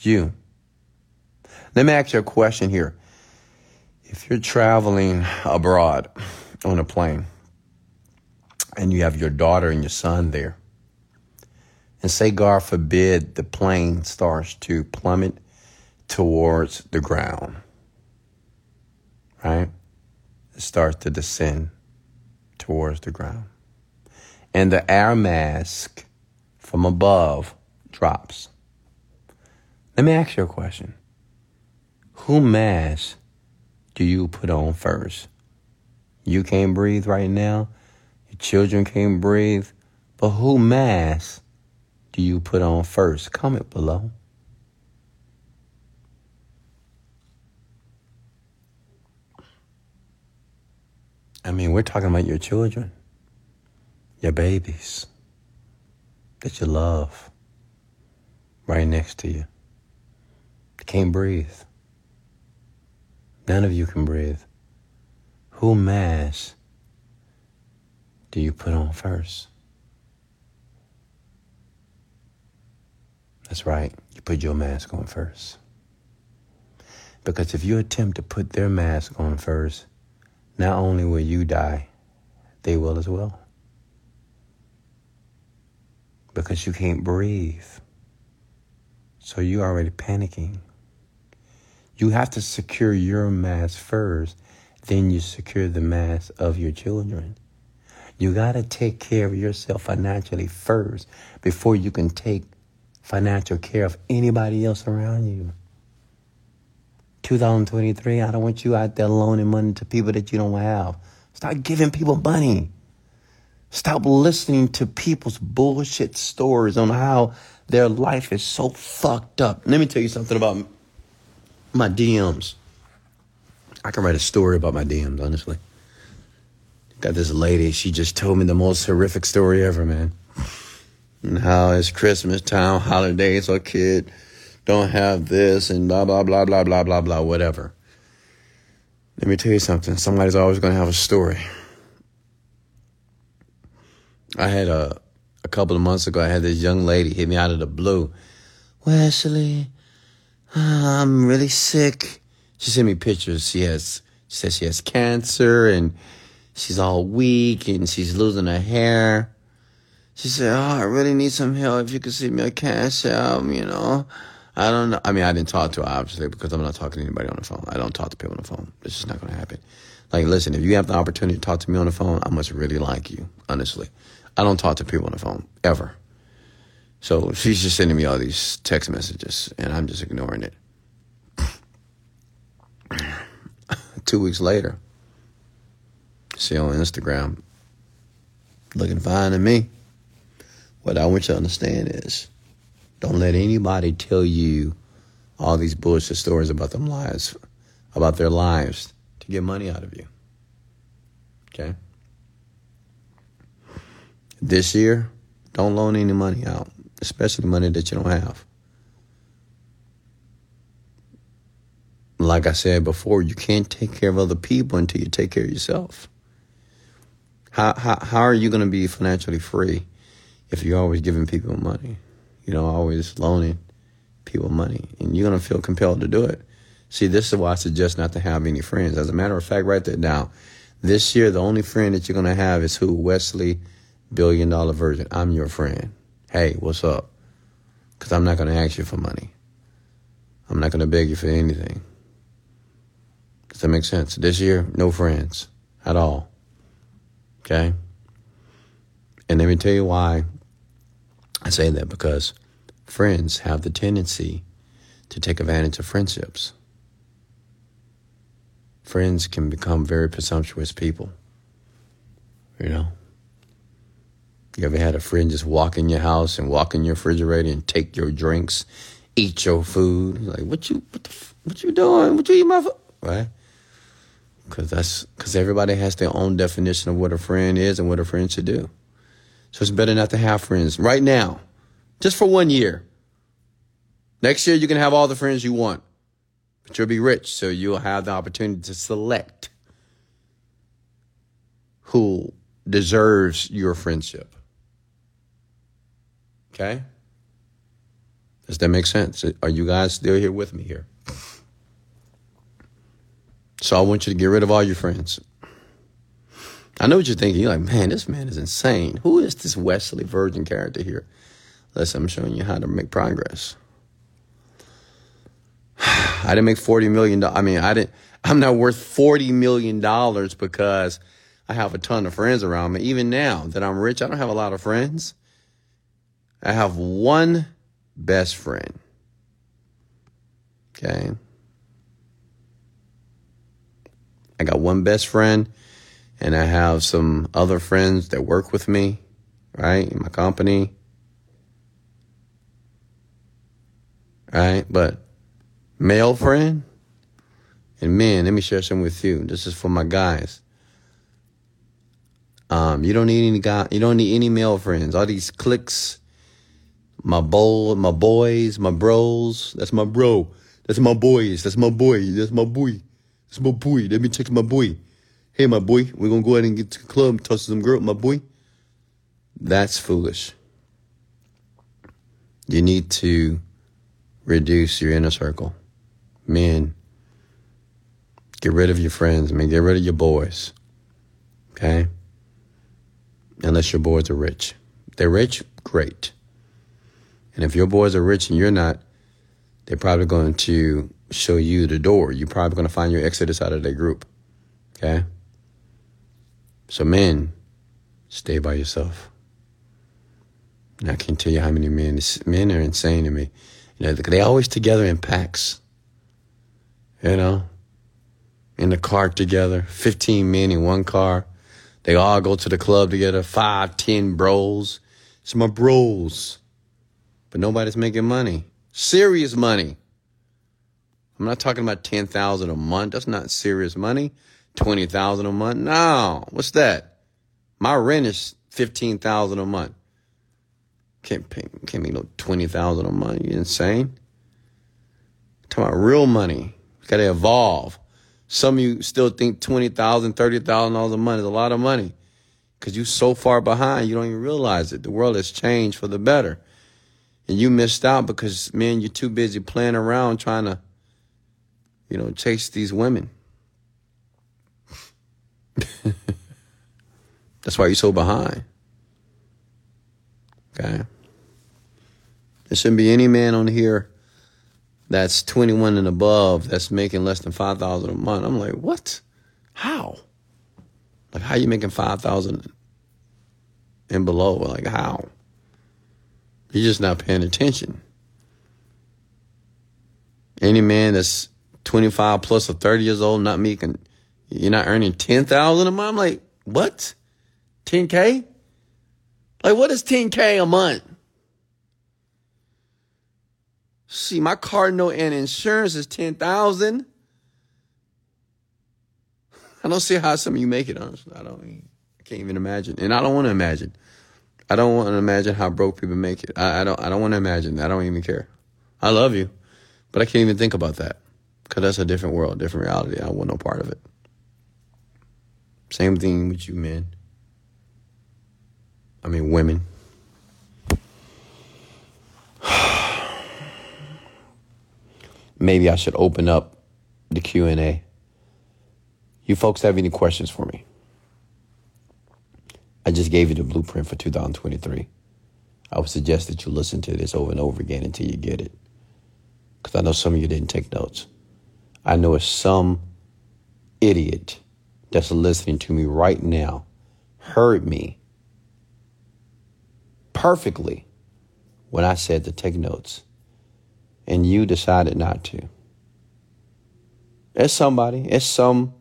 [SPEAKER 1] You. Let me ask you a question here. If you're traveling abroad on a plane and you have your daughter and your son there, and say, God forbid, the plane starts to plummet towards the ground, right? It starts to descend towards the ground. And the air mask from above drops. Let me ask you a question. Who mask do you put on first? You can't breathe right now. Your children can't breathe. But who mask do you put on first? Comment below. I mean, we're talking about your children, your babies that you love right next to you. They can't breathe. None of you can breathe. Who mask do you put on first? That's right, you put your mask on first. Because if you attempt to put their mask on first, not only will you die, they will as well. Because you can't breathe. So you're already panicking. You have to secure your mass first, then you secure the mass of your children. You got to take care of yourself financially first before you can take financial care of anybody else around you. 2023, I don't want you out there loaning money to people that you don't have. Start giving people money. Stop listening to people's bullshit stories on how their life is so fucked up. Let me tell you something about my DMs. I can write a story about my DMs, honestly. Got this lady, she just told me the most horrific story ever, man. And how it's Christmas time, holidays, or kid don't have this, and blah, blah, blah, blah, blah, blah, blah, whatever. Let me tell you something. Somebody's always going to have a story. I had a, a couple of months ago, I had this young lady hit me out of the blue. Wesley, Ah, I'm really sick. She sent me pictures. She has, she says she has cancer and she's all weak and she's losing her hair. She said, Oh, I really need some help. If you could send me a cash out, you know. I don't know. I mean, I didn't talk to her, obviously, because I'm not talking to anybody on the phone. I don't talk to people on the phone. It's just not going to happen. Like, listen, if you have the opportunity to talk to me on the phone, I must really like you, honestly. I don't talk to people on the phone, ever. So she's just sending me all these text messages, and I'm just ignoring it. Two weeks later, see on Instagram, looking fine to me. What I want you to understand is don't let anybody tell you all these bullshit stories about them lives, about their lives to get money out of you. Okay? This year, don't loan any money out, especially money that you don't have. Like I said before, you can't take care of other people until you take care of yourself. How, how, how are you going to be financially free if you're always giving people money? You know, always loaning people money. And you're going to feel compelled to do it. See, this is why I suggest not to have any friends. As a matter of fact, write that down. This year, the only friend that you're going to have is who? Wesley, billion dollar virgin. I'm your friend. Hey, what's up? Because I'm not going to ask you for money. I'm not going to beg you for anything. Does that make sense? This year, no friends at all. Okay? And let me tell you why I say that because friends have the tendency to take advantage of friendships. Friends can become very presumptuous people. You know? You ever had a friend just walk in your house and walk in your refrigerator and take your drinks, eat your food? Like, what you, what the, what you doing? What you eat my food? Right? Because that's because everybody has their own definition of what a friend is and what a friend should do. So it's better not to have friends right now, just for one year. Next year, you can have all the friends you want, but you'll be rich, so you'll have the opportunity to select who deserves your friendship. Okay? Does that make sense? Are you guys still here with me here? So I want you to get rid of all your friends. I know what you're thinking. You're like, man, this man is insane. Who is this Wesley Virgin character here? Listen, I'm showing you how to make progress. I didn't make forty million dollars. I mean, I didn't. I'm not worth forty million dollars because I have a ton of friends around me. Even now that I'm rich, I don't have a lot of friends. I have one best friend. Okay. I got one best friend, and I have some other friends that work with me, right, in my company. Right? But male friend and men, let me share some with you. This is for my guys. Um, you don't need any guy. You don't need any male friends. All these cliques, my bowl, my boys, my bros. That's my bro. That's my boys. That's my boy. That's my boy. That's my boy. Let me text my boy. Hey, my boy, we're gonna go ahead and get to the club, and to some girl, my boy. That's foolish. You need to reduce your inner circle. Men, get rid of your friends, man. Get rid of your boys. Okay? Unless your boys are rich. They're rich, great. And if your boys are rich and you're not, they're probably going to show you the door. You're probably going to find your exodus out of their group. Okay? So, men, stay by yourself. And I can't tell you how many men, men are insane to me. You know, they always together in packs. You know, in the car together, 15 men in one car. They all go to the club together, five, ten bros. It's my bros. But nobody's making money. Serious money. I'm not talking about 10,000 a month. That's not serious money. 20,000 a month. No. What's that? My rent is 15,000 a month. Can't pay, can't make no 20,000 a month. You insane? Talking about real money. You got to evolve. Some of you still think $20,000, $30,000 a month is a lot of money because you're so far behind, you don't even realize it. The world has changed for the better. And you missed out because, man, you're too busy playing around trying to, you know, chase these women. That's why you're so behind. Okay? There shouldn't be any man on here that's 21 and above that's making less than 5000 a month. I'm like, what? How? Like, how you making 5000 and below? Like, how? You're just not paying attention. Any man that's 25 plus or 30 years old not making, you're not earning 10,000 a month? I'm like, what? 10K? Like, what is 10K a month? See, my car note and insurance is 10000 I don't see how some of you make it, honestly. I don't, I can't even imagine. And I don't want to imagine. I don't want to imagine how broke people make it. I, I don't, I don't want to imagine. I don't even care. I love you, but I can't even think about that because that's a different world, different reality. I want no part of it. Same thing with you men. I mean, women. Maybe I should open up the Q&A. You folks have any questions for me? I just gave you the blueprint for 2023. I would suggest that you listen to this over and over again until you get it. Because I know some of you didn't take notes. I know some idiot that's listening to me right now heard me perfectly when I said to take notes, and you decided not to. It's somebody, it's some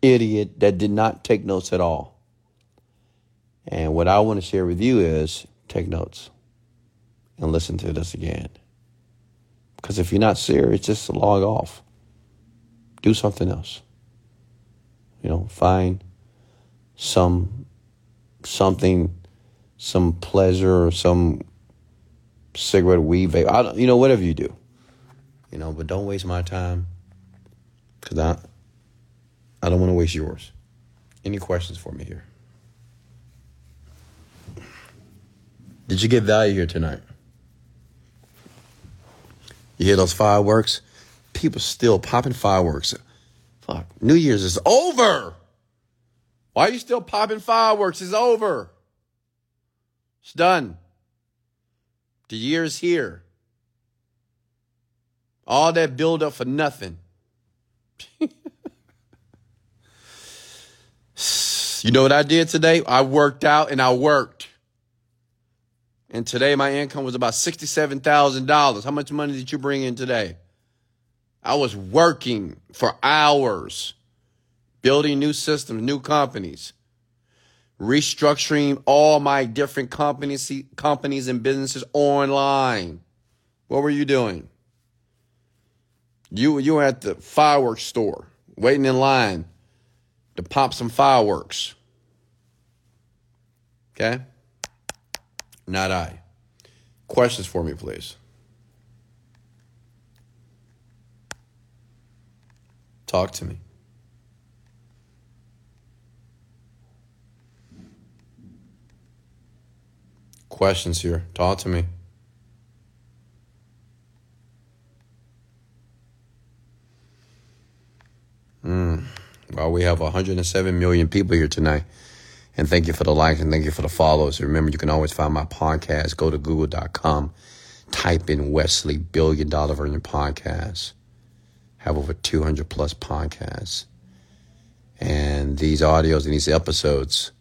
[SPEAKER 1] idiot that did not take notes at all. And what I want to share with you is take notes and listen to this again. Because if you're not serious, just log off. Do something else. You know, find some something, some pleasure or some cigarette, weed, vape. You know, whatever you do. You know, but don't waste my time because I, I don't want to waste yours. Any questions for me here? Did you get value here tonight? You hear those fireworks? People still popping fireworks. Fuck. New Year's is over. Why are you still popping fireworks? It's over. It's done. The year's here. All that build up for nothing. you know what I did today? I worked out and I worked. And today my income was about $67,000. How much money did you bring in today? I was working for hours, building new systems, new companies, restructuring all my different companies, companies and businesses online. What were you doing? You, you were at the fireworks store, waiting in line to pop some fireworks. Okay? Not I. Questions for me, please. Talk to me. Questions here. Talk to me. Mm. Well, we have 107 million people here tonight. And thank you for the likes and thank you for the follows. Remember, you can always find my podcast. Go to google.com, type in Wesley Billion Dollar Virgin Podcast have over 200 plus podcasts. And these audios and these episodes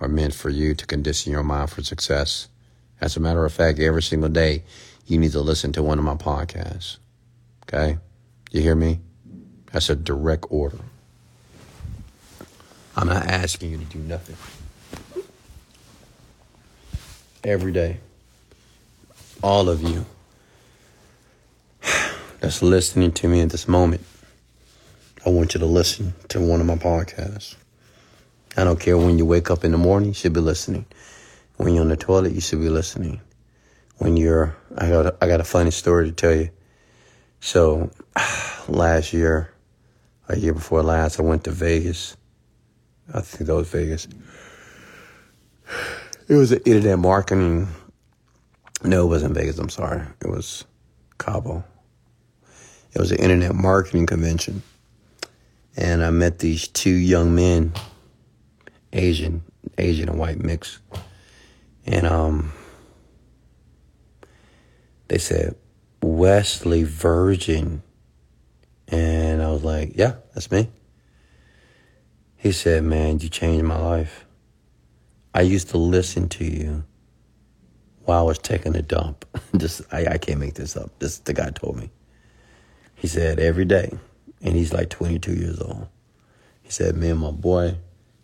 [SPEAKER 1] are meant for you to condition your mind for success. As a matter of fact, every single day, you need to listen to one of my podcasts. Okay? You hear me? That's a direct order. I'm not asking you to do nothing. Every day. All of you that's listening to me at this moment, I want you to listen to one of my podcasts. I don't care when you wake up in the morning, you should be listening. When you're on the toilet, you should be listening. When you're, I got, a, I got a funny story to tell you. So, last year, a year before last, I went to Vegas. I think that was Vegas. It was an internet marketing. No, it wasn't Vegas. I'm sorry. It was Cabo. It was an internet marketing convention. And I met these two young men, Asian, Asian and white mix. And um, they said, Wesley Virgin. And I was like, yeah, that's me. He said, man, you changed my life. I used to listen to you while I was taking a dump. Just, I, I can't make this up. This, the guy told me. He said, every day. And he's like 22 years old. He said, me and my boy,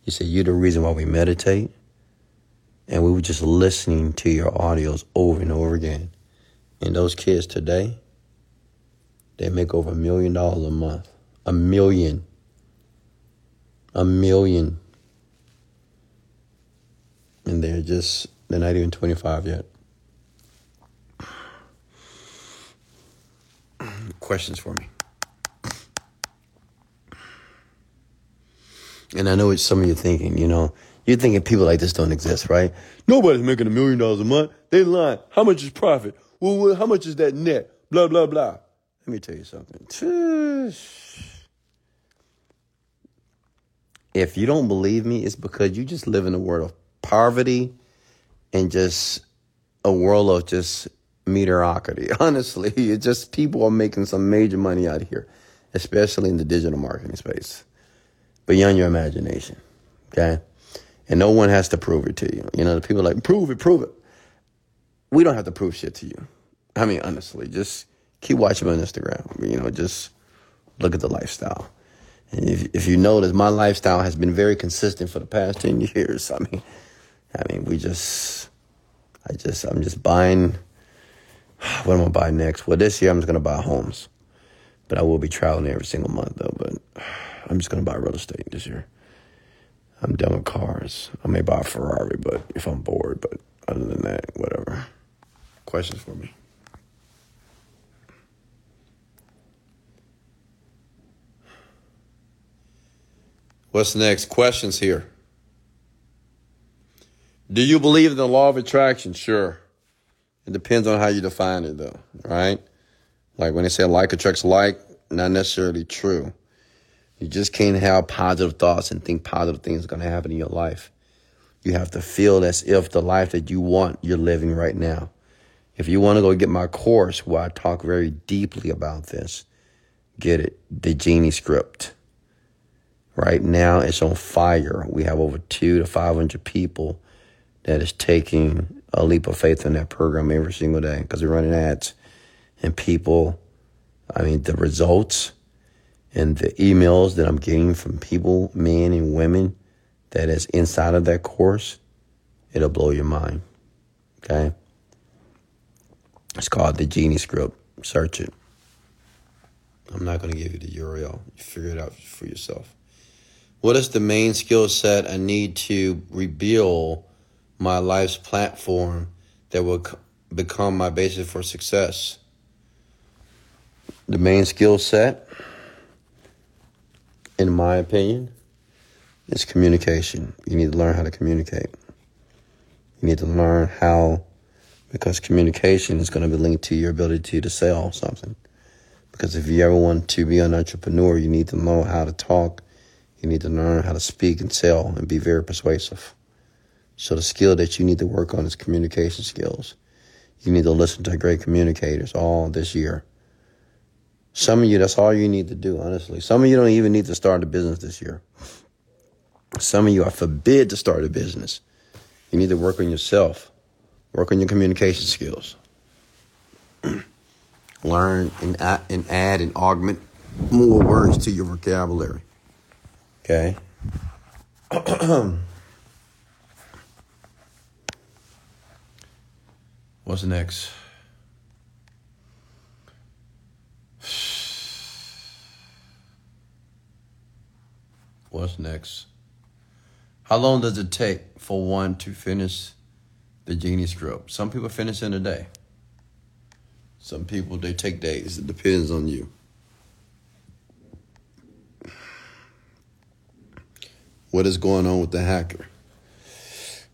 [SPEAKER 1] he said, you're the reason why we meditate. And we were just listening to your audios over and over again. And those kids today, they make over a million dollars a month. A million. A million. And they're just, they're not even 25 yet. questions for me. And I know what some of you thinking, you know, you're thinking people like this don't exist, right? Nobody's making a million dollars a month. They lying. How much is profit? Well, how much is that net? Blah, blah, blah. Let me tell you something. If you don't believe me, it's because you just live in a world of poverty and just a world of just mediocrity. Honestly, it's just people are making some major money out here. especially in the digital marketing space. Beyond your imagination. Okay? And no one has to prove it to you. You know, the people like, prove it, prove it. We don't have to prove shit to you. I mean, honestly, just keep watching me on Instagram. You know, just look at the lifestyle. And if, if you notice, my lifestyle has been very consistent for the past 10 years. I mean, I mean, we just, I just, I'm just buying, what am I buying next? Well, this year I'm just going to buy homes. But I will be traveling every single month, though. But I'm just going to buy real estate this year. I'm done with cars. I may buy a Ferrari, but if I'm bored, but other than that, whatever. Questions for me? What's next? Questions here. Do you believe in the law of attraction? Sure. It depends on how you define it, though, right? Like when they say like attracts like, not necessarily true. You just can't have positive thoughts and think positive things are going to happen in your life. You have to feel as if the life that you want, you're living right now. If you want to go get my course where I talk very deeply about this, get it. The Genie Script. Right now, it's on fire. We have over two to 500 people that is taking a leap of faith in that program every single day because we're running ads. And people, I mean, the results and the emails that I'm getting from people, men and women, that is inside of that course, it'll blow your mind. Okay? It's called the Genie Script. Search it. I'm not going to give you the URL. You figure it out for yourself. What is the main skill set I need to rebuild my life's platform that will become my basis for success? The main skill set in my opinion, is communication. You need to learn how to communicate. You need to learn how, because communication is going to be linked to your ability to sell something. Because if you ever want to be an entrepreneur, you need to know how to talk. You need to learn how to speak and sell and be very persuasive. So the skill that you need to work on is communication skills. You need to listen to great communicators all this year. Some of you, that's all you need to do, honestly. Some of you don't even need to start a business this year. Some of you are forbid to start a business. You need to work on yourself, work on your communication skills, learn and and add and augment more words to your vocabulary. Okay? What's next? What's next? How long does it take for one to finish the Genie Script? Some people finish in a day. Some people they take days. It depends on you. What is going on with the hacker?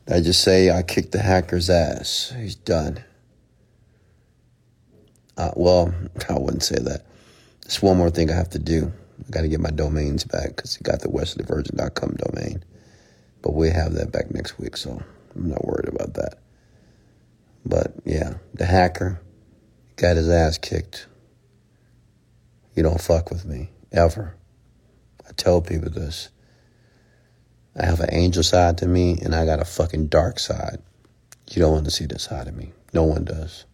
[SPEAKER 1] I just say I kicked the hacker's ass. He's done. Uh, well, I wouldn't say that. There's one more thing I have to do. I got to get my domains back because he got the wesleyvirgin.com domain. But we have that back next week, so I'm not worried about that. But yeah, the hacker got his ass kicked. You don't fuck with me, ever. I tell people this. I have an angel side to me, and I got a fucking dark side. You don't want to see this side of me. No one does.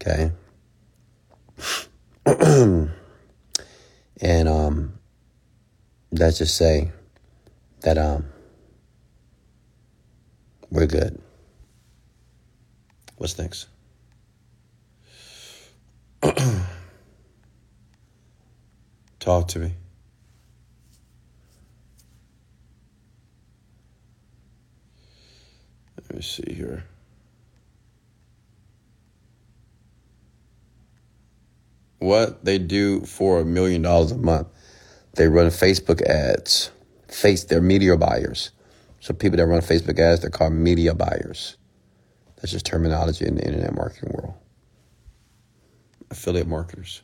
[SPEAKER 1] Okay? And um, let's just say that um, we're good. What's next? Talk to me. Let me see here. what they do for a million dollars a month. They run Facebook ads. Face they're media buyers. So people that run Facebook ads, they're called media buyers. That's just terminology in the internet marketing world. Affiliate marketers.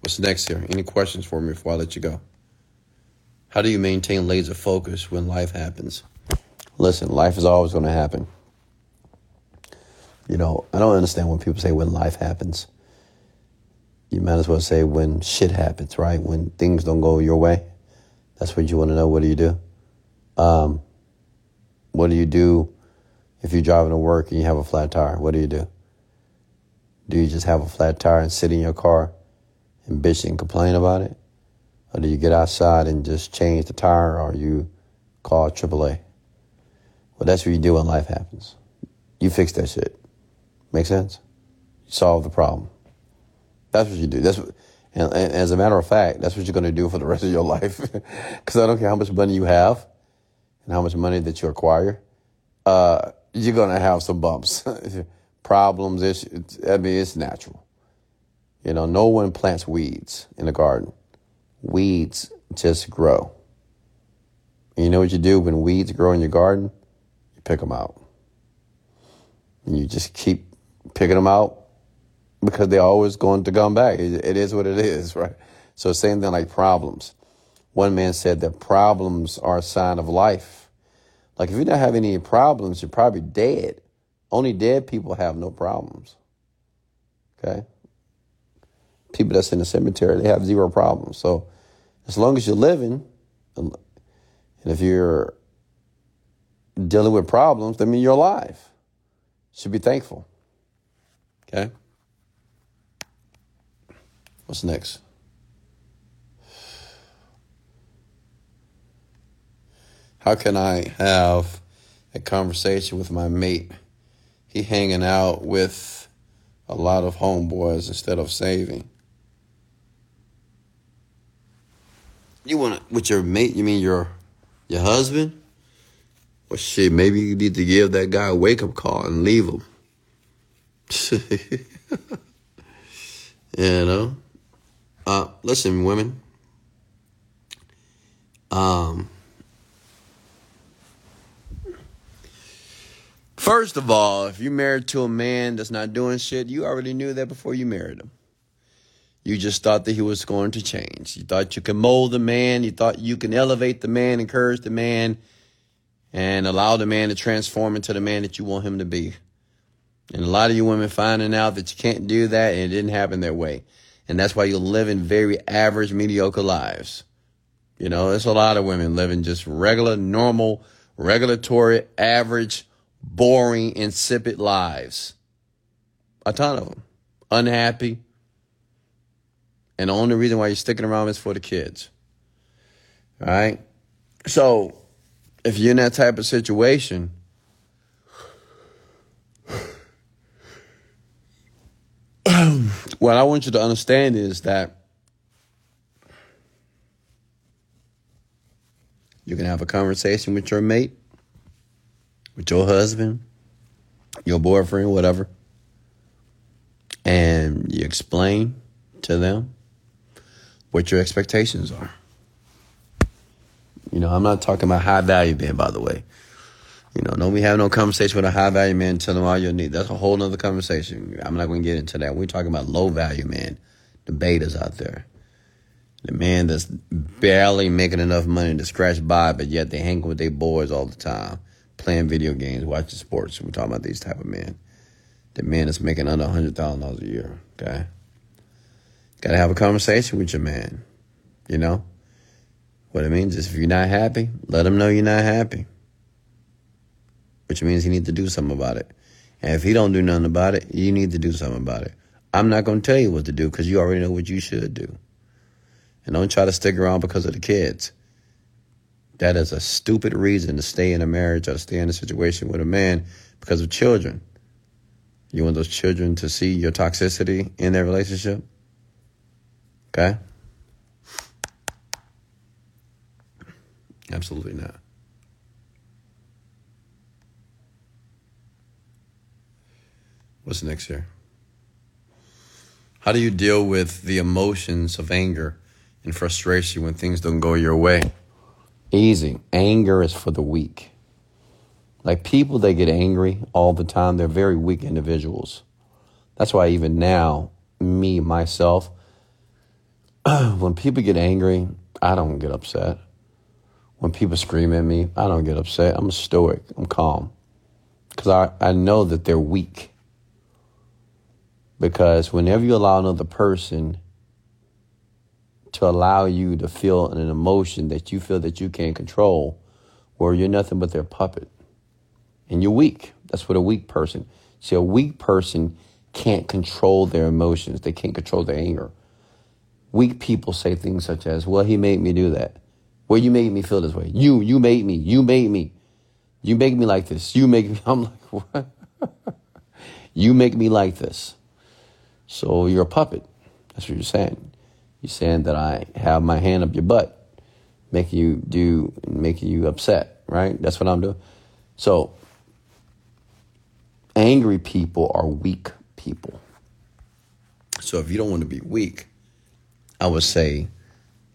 [SPEAKER 1] What's next here? Any questions for me before I let you go? How do you maintain laser focus when life happens? Listen, life is always going to happen.
[SPEAKER 2] You know, I don't understand when people say when life happens. You might as well say when shit happens, right? When things don't go your way. That's what you want to know. What do you do? Um, what do you do if you're driving to work and you have a flat tire? What do you do? Do you just have a flat tire and sit in your car and bitch and complain about it? Or do you get outside and just change the tire or you call AAA? Well, that's what you do when life happens. You fix that shit. Make sense? You solve the problem. That's what you do. That's what, and, and as a matter of fact, that's what you're going to do for the rest of your life. Because I don't care how much money you have and how much money that you acquire, uh, you're going to have some bumps, problems. I mean, it's natural. You know, no one plants weeds in a garden. Weeds just grow. And you know what you do when weeds grow in your garden? You pick them out. And you just keep picking them out because they're always going to come back. It, is what it is, right? So same thing like problems. One man said that problems are a sign of life. Like if you don't have any problems, you're probably dead. Only dead people have no problems. Okay? People that's in the cemetery, they have zero problems. So as long as you're living, and if you're dealing with problems, that means you're alive. Should be thankful. Okay? What's next? How can I have a conversation with my mate? He hanging out with a lot of homeboys instead of saving. You want to, with your mate, you mean your your husband? Well, shit, maybe you need to give that guy a wake up call and leave him. you know? Uh, listen, women. Um, first of all, if you're married to a man that's not doing shit, you already knew that before you married him. You just thought that he was going to change. You thought you could mold the man. You thought you can elevate the man, encourage the man, and allow the man to transform into the man that you want him to be. And a lot of you women finding out that you can't do that and it didn't happen their way. And that's why you're living very average, mediocre lives. You know, there's a lot of women living just regular, normal, regulatory, average, boring, insipid lives. A ton of them. Unhappy. And the only reason why you're sticking around is for the kids. All right? So, if you're in that type of situation, what I want you to understand is that you can have a conversation with your mate, with your husband, your boyfriend, whatever, and you explain to them what your expectations are. You know, I'm not talking about high value men, by the way. You know, don't be having no conversation with a high value man telling them all your needs. That's a whole nother conversation. I'm not going to get into that. We're talking about low value man, the betas out there. The man that's barely making enough money to scratch by, but yet they hang with their boys all the time, playing video games, watching sports. We're talking about these type of men. The man that's making under $100,000 a year, okay? Got to have a conversation with your man, you know? What it means is if you're not happy, let him know you're not happy which means he needs to do something about it. And if he don't do nothing about it, you need to do something about it. I'm not going to tell you what to do because you already know what you should do. And don't try to stick around because of the kids. That is a stupid reason to stay in a marriage or to stay in a situation with a man because of children. You want those children to see your toxicity in their relationship? Okay? Absolutely not. What's next here? How do you deal with the emotions of anger and frustration when things don't go your way? Easy. Anger is for the weak. Like people that get angry all the time, they're very weak individuals. That's why even now, me, myself, when people get angry, I don't get upset. When people scream at me, I don't get upset. I'm stoic. I'm calm. Because I, I know that they're weak. Because whenever you allow another person to allow you to feel an emotion that you feel that you can't control, where you're nothing but their puppet. And you're weak. That's what a weak person. See, a weak person can't control their emotions. They can't control their anger. Weak people say things such as, well, he made me do that. Well, you made me feel this way. You, you made me. You made me. You make me like this. You make me. I'm like, what? you make me like this. So you're a puppet. That's what you're saying. You're saying that I have my hand up your butt, making you do, making you upset, right? That's what I'm doing. So angry people are weak people. So if you don't want to be weak, I would say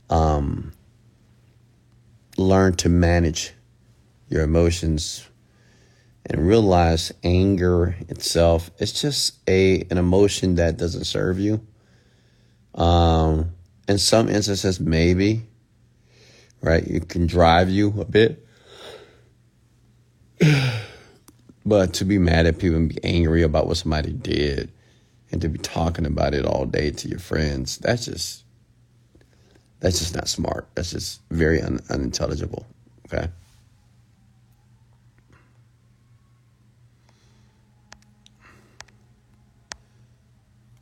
[SPEAKER 2] um, learn to manage your emotions and realize anger itself. It's just a an emotion that doesn't serve you. Um in some instances maybe right it can drive you a bit. But to be mad at people and be angry about what somebody did and to be talking about it all day to your friends that's just that's just not smart that's just very un- unintelligible okay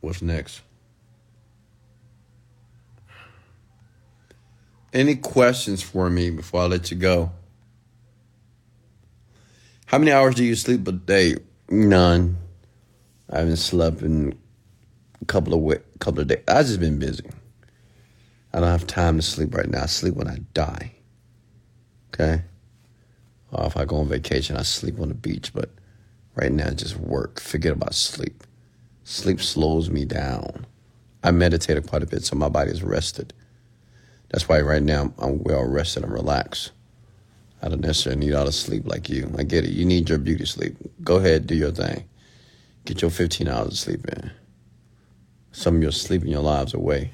[SPEAKER 2] What's next? Any questions for me before I let you go? How many hours do you sleep a day? None. I haven't slept in a couple of couple of days. I've just been busy. I don't have time to sleep right now. I sleep when I die. Okay? Or if I go on vacation, I sleep on the beach. But right now, just work. Forget about sleep. Sleep slows me down. I meditated quite a bit, so my body is rested. That's why right now I'm well rested and relaxed. I don't necessarily need all the sleep like you. I get it. You need your beauty sleep. Go ahead, do your thing. Get your 15 hours of sleep in. Some of your sleep in your lives away.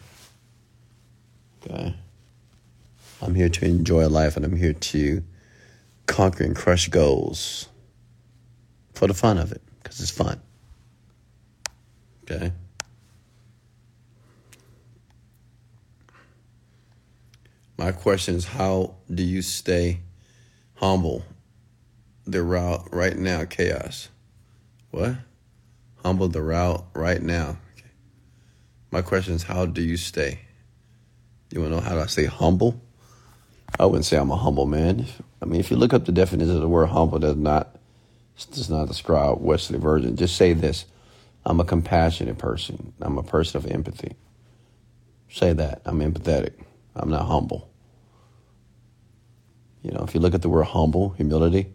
[SPEAKER 2] Okay? I'm here to enjoy life and I'm here to conquer and crush goals for the fun of it, because it's fun. Okay. My question is how do you stay humble the route right now, chaos? What? Humble the route right now. Okay. My question is how do you stay? You want to know how I stay humble? I wouldn't say I'm a humble man. I mean, if you look up the definition of the word humble, does not does not describe Wesley Virgin. Just say this: I'm a compassionate person. I'm a person of empathy. Say that. I'm empathetic. I'm not humble. You know, if you look at the word humble, humility,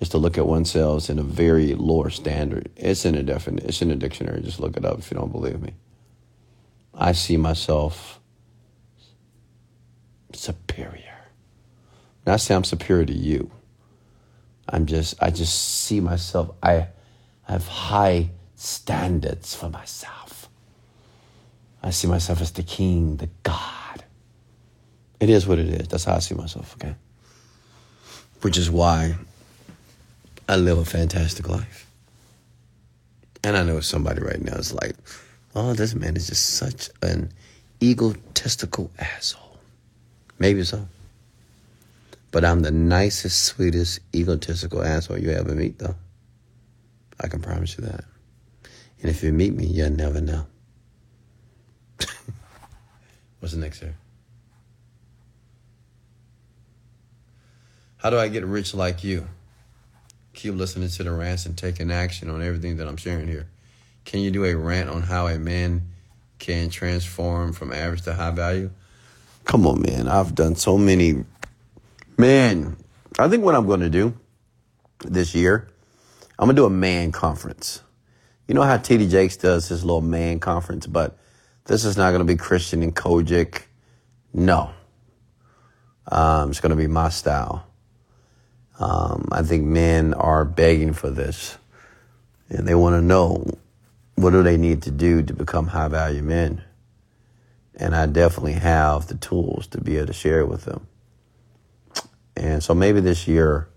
[SPEAKER 2] is to look at oneself in a very lower standard. It's in a definition. It's in a dictionary. Just look it up if you don't believe me. I see myself superior. Not say I'm superior to you. I'm just I just see myself I, I have high standards for myself. I see myself as the king, the God. It is what it is. That's how I see myself, okay? Which is why I live a fantastic life. And I know somebody right now is like, oh, this man is just such an egotistical asshole. Maybe so. But I'm the nicest, sweetest, egotistical asshole you ever meet, though. I can promise you that. And if you meet me, you'll never know. What's the next here? How do I get rich like you? Keep listening to the rants and taking action on everything that I'm sharing here. Can you do a rant on how a man can transform from average to high value? Come on, man. I've done so many. Man, I think what I'm going to do this year, I'm going to do a man conference. You know how TD Jakes does his little man conference, but this is not going to be Christian and COGIC. No. Um, it's going to be my style. Um, I think men are begging for this, and they want to know what do they need to do to become high value men. And I definitely have the tools to be able to share it with them. And so maybe this year,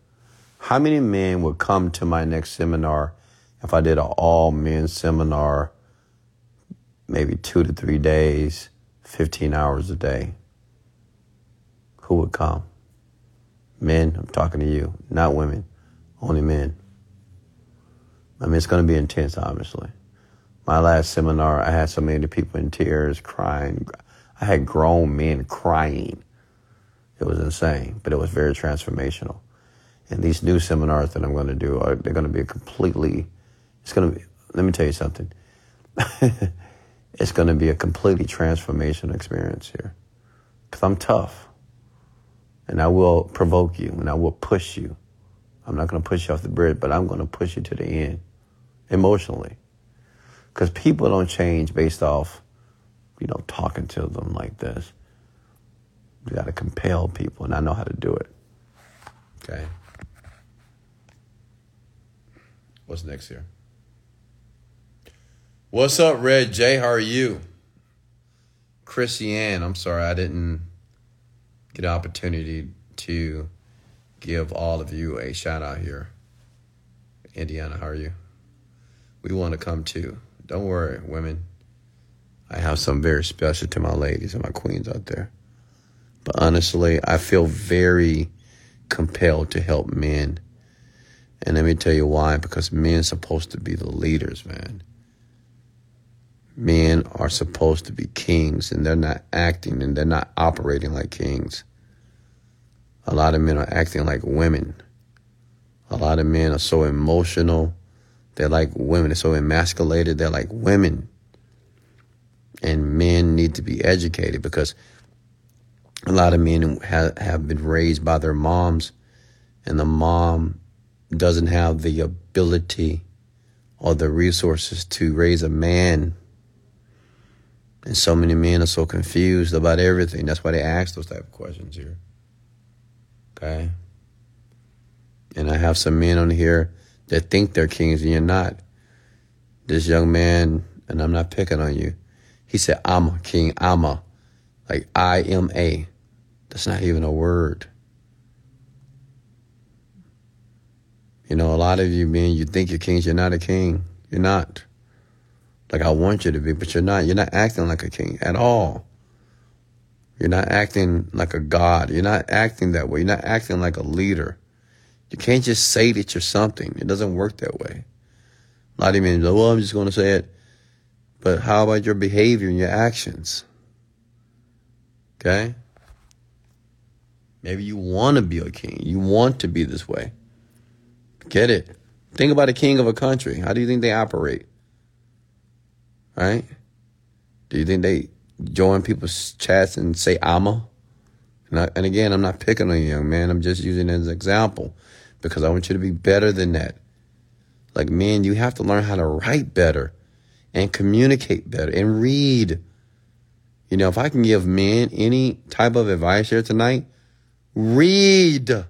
[SPEAKER 2] how many men would come to my next seminar if I did an all men seminar maybe two to three days, 15 hours a day, who would come? Men, I'm talking to you, not women, only men. I mean, it's going to be intense, obviously. My last seminar, I had so many people in tears, crying. I had grown men crying. It was insane, but it was very transformational. And these new seminars that I'm going to do are they're going to be completely. It's going to be. Let me tell you something. it's going to be a completely transformational experience here, because I'm tough, and I will provoke you, and I will push you. I'm not going to push you off the bridge, but I'm going to push you to the end, emotionally, because people don't change based off, you know, talking to them like this. You got to compel people, and I know how to do it.
[SPEAKER 1] Okay. What's next here? What's up, Red J? How are you? Chrissy Ann, I'm sorry I didn't get an opportunity to give all of you a shout out here. Indiana, how are you? We want to come too. Don't worry, women. I have some very special to my ladies and my queens out there. But honestly, I feel very compelled to help men. And let me tell you why because men are supposed to be the leaders, man. Men are supposed to be kings and they're not acting and they're not operating like kings. A lot of men are acting like women. A lot of men are so emotional. They're like women. They're so emasculated. They're like women. And men need to be educated because a lot of men have, have been raised by their moms, and the mom doesn't have the ability or the resources to raise a man. And so many men are so confused about everything. That's why they ask those type of questions here. Okay? And I have some men on here that think they're kings and you're not. This young man, and I'm not picking on you, he said, I'm a king. I'm a, like I am a. That's not even a word. You know, a lot of you men, you think you're kings, you're not a king. You're not. Like I want you to be, but you're not. You're not acting like a king at all. You're not acting like a god. You're not acting that way. You're not acting like a leader. You can't just say that you're something. It doesn't work that way. Not go, well, I'm just going to say it. But how about your behavior and your actions? Okay? Maybe you want to be a king. You want to be this way. Get it? Think about a king of a country. How do you think they operate? Right? Do you think they join people's chats and say "I'ma"? And, I, and again, I'm not picking on you, young man. I'm just using it as an example because I want you to be better than that. Like, man, you have to learn how to write better and communicate better and read. You know, if I can give men any type of advice here tonight, read.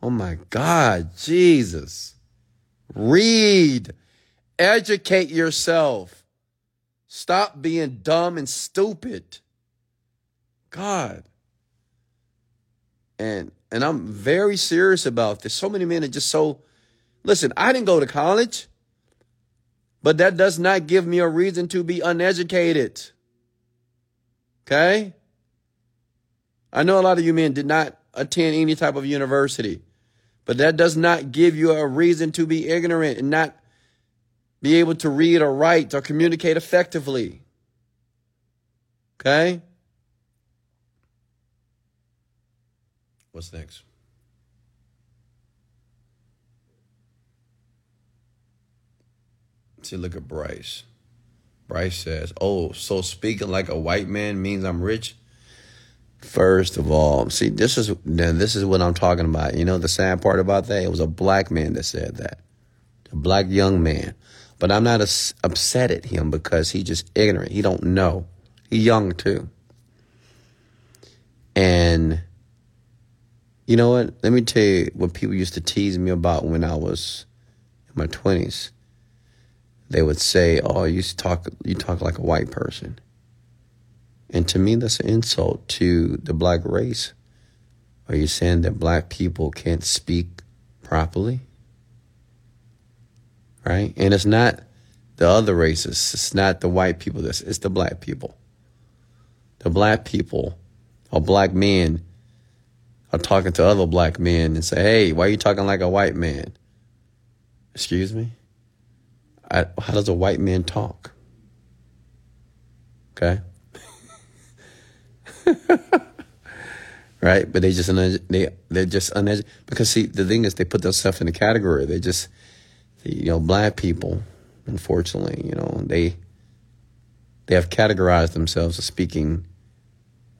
[SPEAKER 1] Oh my God, Jesus. Read. Educate yourself. Stop being dumb and stupid. God. And and I'm very serious about this. So many men are just so listen, I didn't go to college, but that does not give me a reason to be uneducated. Okay? I know a lot of you men did not attend any type of university, but that does not give you a reason to be ignorant and not be able to read or write or communicate effectively. Okay? What's next? See, look at Bryce. Bryce says, Oh, so speaking like a white man means I'm rich? First of all, see, this is now this is what I'm talking about. You know the sad part about that? It was a black man that said that. A black young man. But I'm not upset at him because he's just ignorant. He don't know. He's young too. And you know what? Let me tell you what people used to tease me about when I was in my twenties. They would say, "Oh, you talk you talk like a white person," and to me, that's an insult to the black race. Are you saying that black people can't speak properly? Right? And it's not
[SPEAKER 2] the other races. It's not the white people. This it's the black people. The black people or black men are talking to other black men and say, "Hey, why are you talking like a white man?" Excuse me. I, how does a white man talk? Okay. right? But they just they they're just uneducated because see the thing is they put themselves in a category. They just you know black people, unfortunately, you know they they have categorized themselves as speaking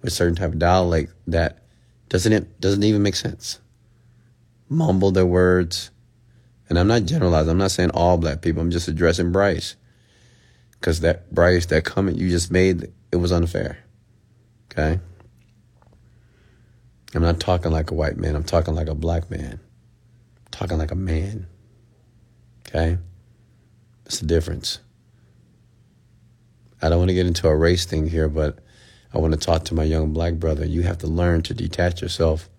[SPEAKER 2] with certain type of dialect that doesn't it doesn't even make sense. Mumble their words, and I'm not generalizing. I'm not saying all black people. I'm just addressing Bryce because that Bryce that comment you just made it was unfair. Okay. I'm not talking like a white man. I'm talking like a black man. I'm talking like a man. Okay? That's the difference. I don't want to get into a race thing here, but I want to talk to my young black brother. You have to learn to detach yourself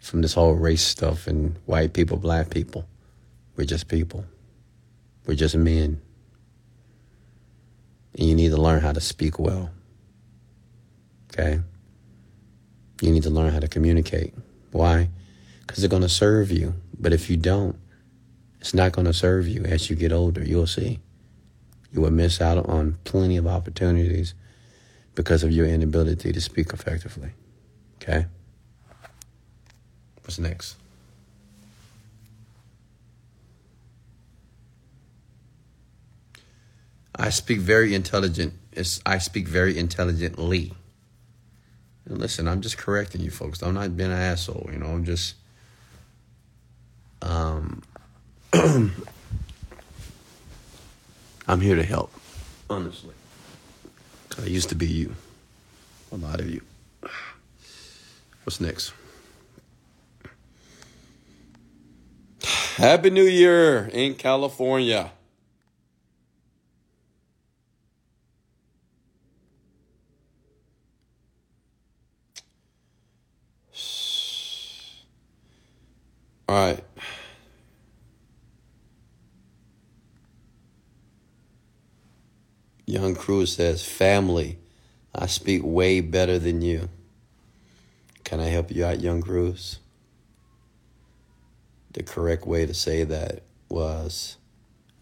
[SPEAKER 2] from this whole race stuff and white people, black people. We're just people. We're just men. And you need to learn how to speak well. Okay? You need to learn how to communicate. Why? Because they're going to serve you. But if you don't, it's not going to serve you as you get older. You'll see. You will miss out on plenty of opportunities because of your inability to speak effectively. Okay? What's next? I speak very intelligent. I speak very intelligently. And listen, I'm just correcting you folks. I'm not being an asshole. You know, I'm just. Um, I'm here to help, honestly. I used to be you. A lot of you. What's next? Happy New Year in California. All right. Young Cruz says, Family, I speak way better than you. Can I help you out, Young Cruz? The correct way to say that was,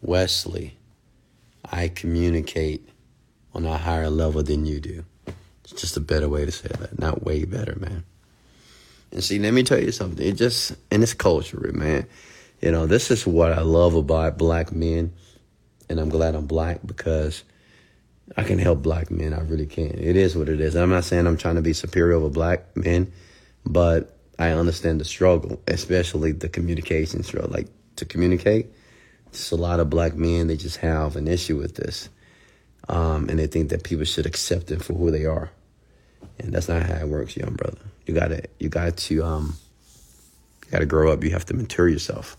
[SPEAKER 2] Wesley, I communicate on a higher level than you do. It's just a better way to say that. Not way better, man. And see, let me tell you something. It just, and it's culture, man. You know, this is what I love about black men. And I'm glad I'm black because I can help black men. I really can. It is what it is. I'm not saying I'm trying to be superior over black men, but I understand the struggle, especially the communication struggle. Like to communicate, just a lot of black men, they just have an issue with this. Um, and they think that people should accept them for who they are. And that's not how it works, young brother. You gotta you got to um you gotta grow up. You have to mature yourself.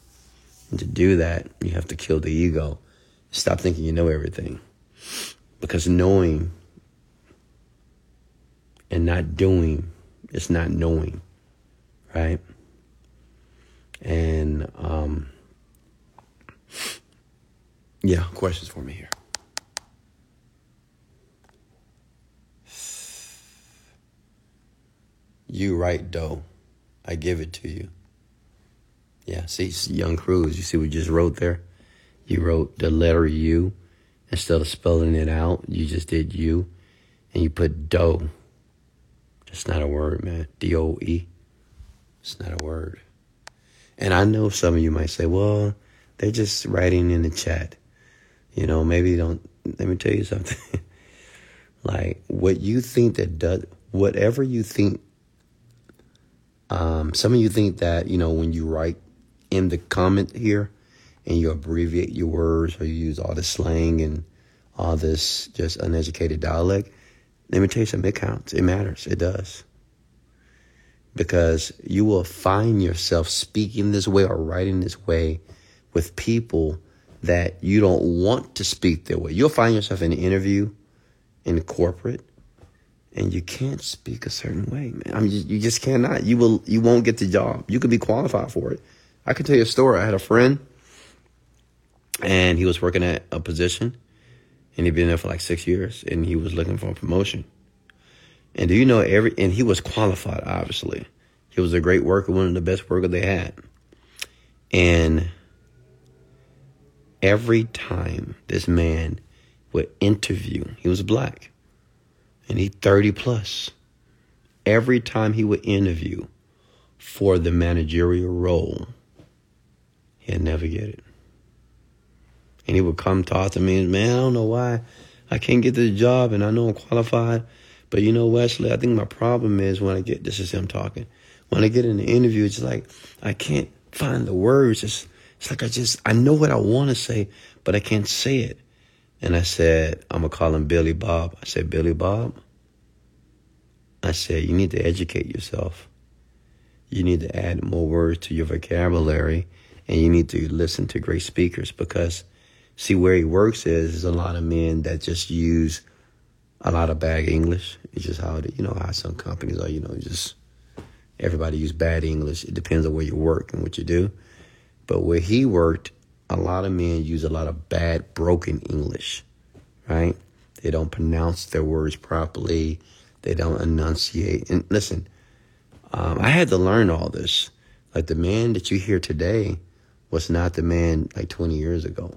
[SPEAKER 2] And to do that, you have to kill the ego. Stop thinking you know everything. Because knowing and not doing is not knowing. Right? And um yeah, questions for me here. You write dough. I give it to you. Yeah, see, Young Cruz, you see what you just wrote there? You wrote the letter U. Instead of spelling it out, you just did U. And you put dough. That's not a word, man. D O E. It's not a word. And I know some of you might say, well, they're just writing in the chat. You know, maybe don't. Let me tell you something. like, what you think that does, whatever you think um, some of you think that, you know, when you write in the comment here and you abbreviate your words or you use all this slang and all this just uneducated dialect, let me tell you something, it counts. It matters. It does. Because you will find yourself speaking this way or writing this way with people that you don't want to speak their way. You'll find yourself in an interview in corporate and you can't speak a certain way, man. I mean, you, you, just cannot. You will, you won't get the job. You could be qualified for it. I can tell you a story. I had a friend, and he was working at a position,
[SPEAKER 1] and he'd been there for like six years, and he was looking for a promotion. And do you know every? And he was qualified, obviously. He was a great worker, one of the best workers they had. And every time this man would interview, he was black, and he thirty plus. Every time he would interview for the managerial role, he'd never get it. And he would come talk to me and, man, I don't know why I can't get this job and I know I'm qualified. But you know, Wesley, I think my problem is when I get, this is him talking. When I get in the interview, it's like, I can't find the words. It's, it's like I just, I know what I want to say, but I can't say it. And I said, I'm going to call him Billy Bob. I said, Billy Bob, I said, you need to educate yourself. You need to add more words to your vocabulary and you need to listen to great speakers because see where he works is, a lot of men that just use a lot of bad English. It's just how you know how some companies are, you know, just everybody use bad English. It depends on where you work and what you do. But where he worked, a lot of men use a lot of bad broken English, right? They don't pronounce their words properly. They don't enunciate. And listen, um, I had to learn all this. Like the man that you hear today was not the man like 20 years ago.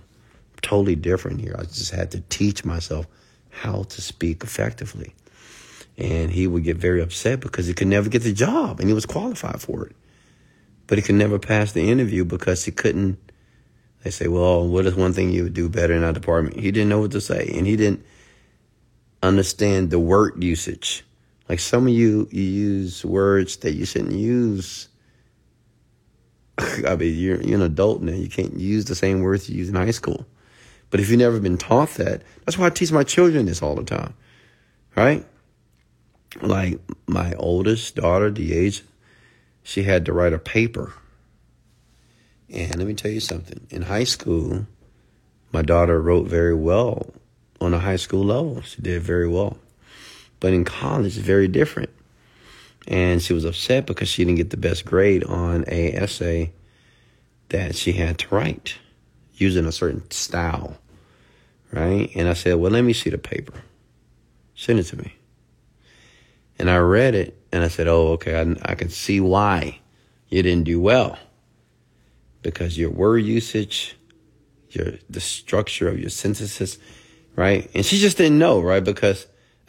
[SPEAKER 1] Totally different here. I just had to teach myself how to speak effectively. And he would get very upset because he could never get the job and he was qualified for it. But he could never pass the interview because he couldn't. They say, well, what is one thing you would do better in our department? He didn't know what to say and he didn't understand the word usage. Like some of you, you use words that you shouldn't use. I mean, you're, you're an adult now. You can't use the same words you use in high school. But if you've never been taught that, that's why I teach my children this all the time. Right? Like my oldest daughter, the age, she had to write a paper. And let me tell you something. In high school, my daughter wrote very well on a high school level. She did very well. But in college, it's very different. And she was upset because she didn't get the best grade on a essay that she had to write using a certain style. Right? And I said, Well, let me see the paper. Send it to me. And I read it and I said, Oh, okay, I, I can see why you didn't do well. Because your word usage, your the structure of your sentences, right? And she just didn't know, right? Because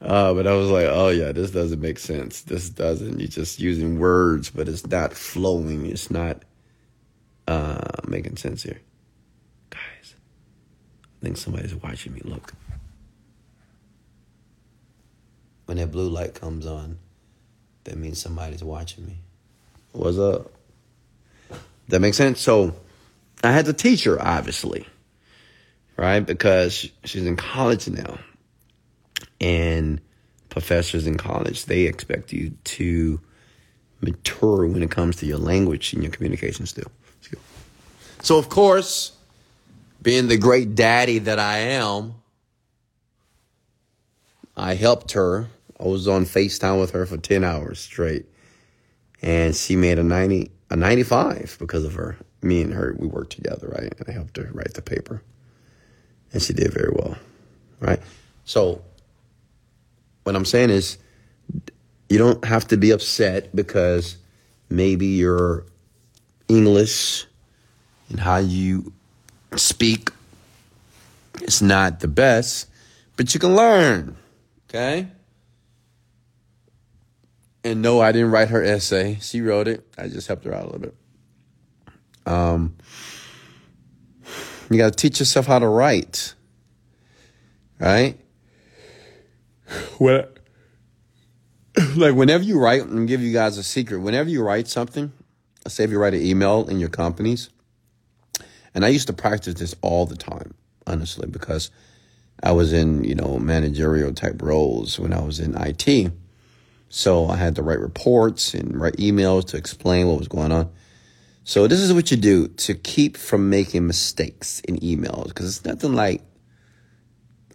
[SPEAKER 1] uh, but I was like, oh yeah, this doesn't make sense. This doesn't. You're just using words, but it's not flowing. It's not uh, making sense here. Guys, I think somebody's watching me. Look. When that blue light comes on, that means somebody's watching me. What's up? That makes sense? So I had to teach her, obviously, right? Because she's in college now. And professors in college, they expect you to mature when it comes to your language and your communication skill. So, of course, being the great daddy that I am, I helped her. I was on FaceTime with her for 10 hours straight. And she made a 90, a 95 because of her. Me and her, we worked together, right? And I helped her write the paper. And she did very well, right? So, what I'm saying is, you don't have to be upset because maybe your English and how you speak is not the best, but you can learn, okay? And no, I didn't write her essay. She wrote it. I just helped her out a little bit. Um, you got to teach yourself how to write, right? What? Like whenever you write, and give you guys a secret. Whenever you write something, say if you write an email in your companies, and I used to practice this all the time, honestly, because I was in you know managerial type roles when I was in IT. So I had to write reports and write emails to explain what was going on. So this is what you do to keep from making mistakes in emails because it's nothing like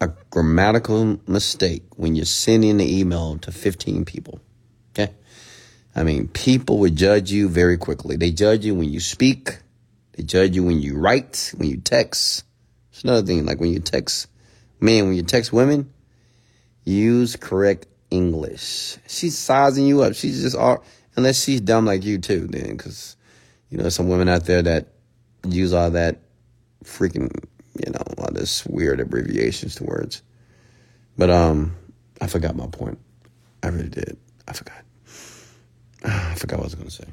[SPEAKER 1] a grammatical mistake when you're sending an email to 15 people. Okay? I mean, people would judge you very quickly. They judge you when you speak, they judge you when you write, when you text,
[SPEAKER 2] It's another thing. Like when you text men, when you text women, use correct English. She's sizing you up. She's just all unless she's dumb like you too. Then, because you know some women out there that use all that freaking you know all this weird abbreviations to words. But um, I forgot my point. I really did. I forgot. I forgot what I was going to say.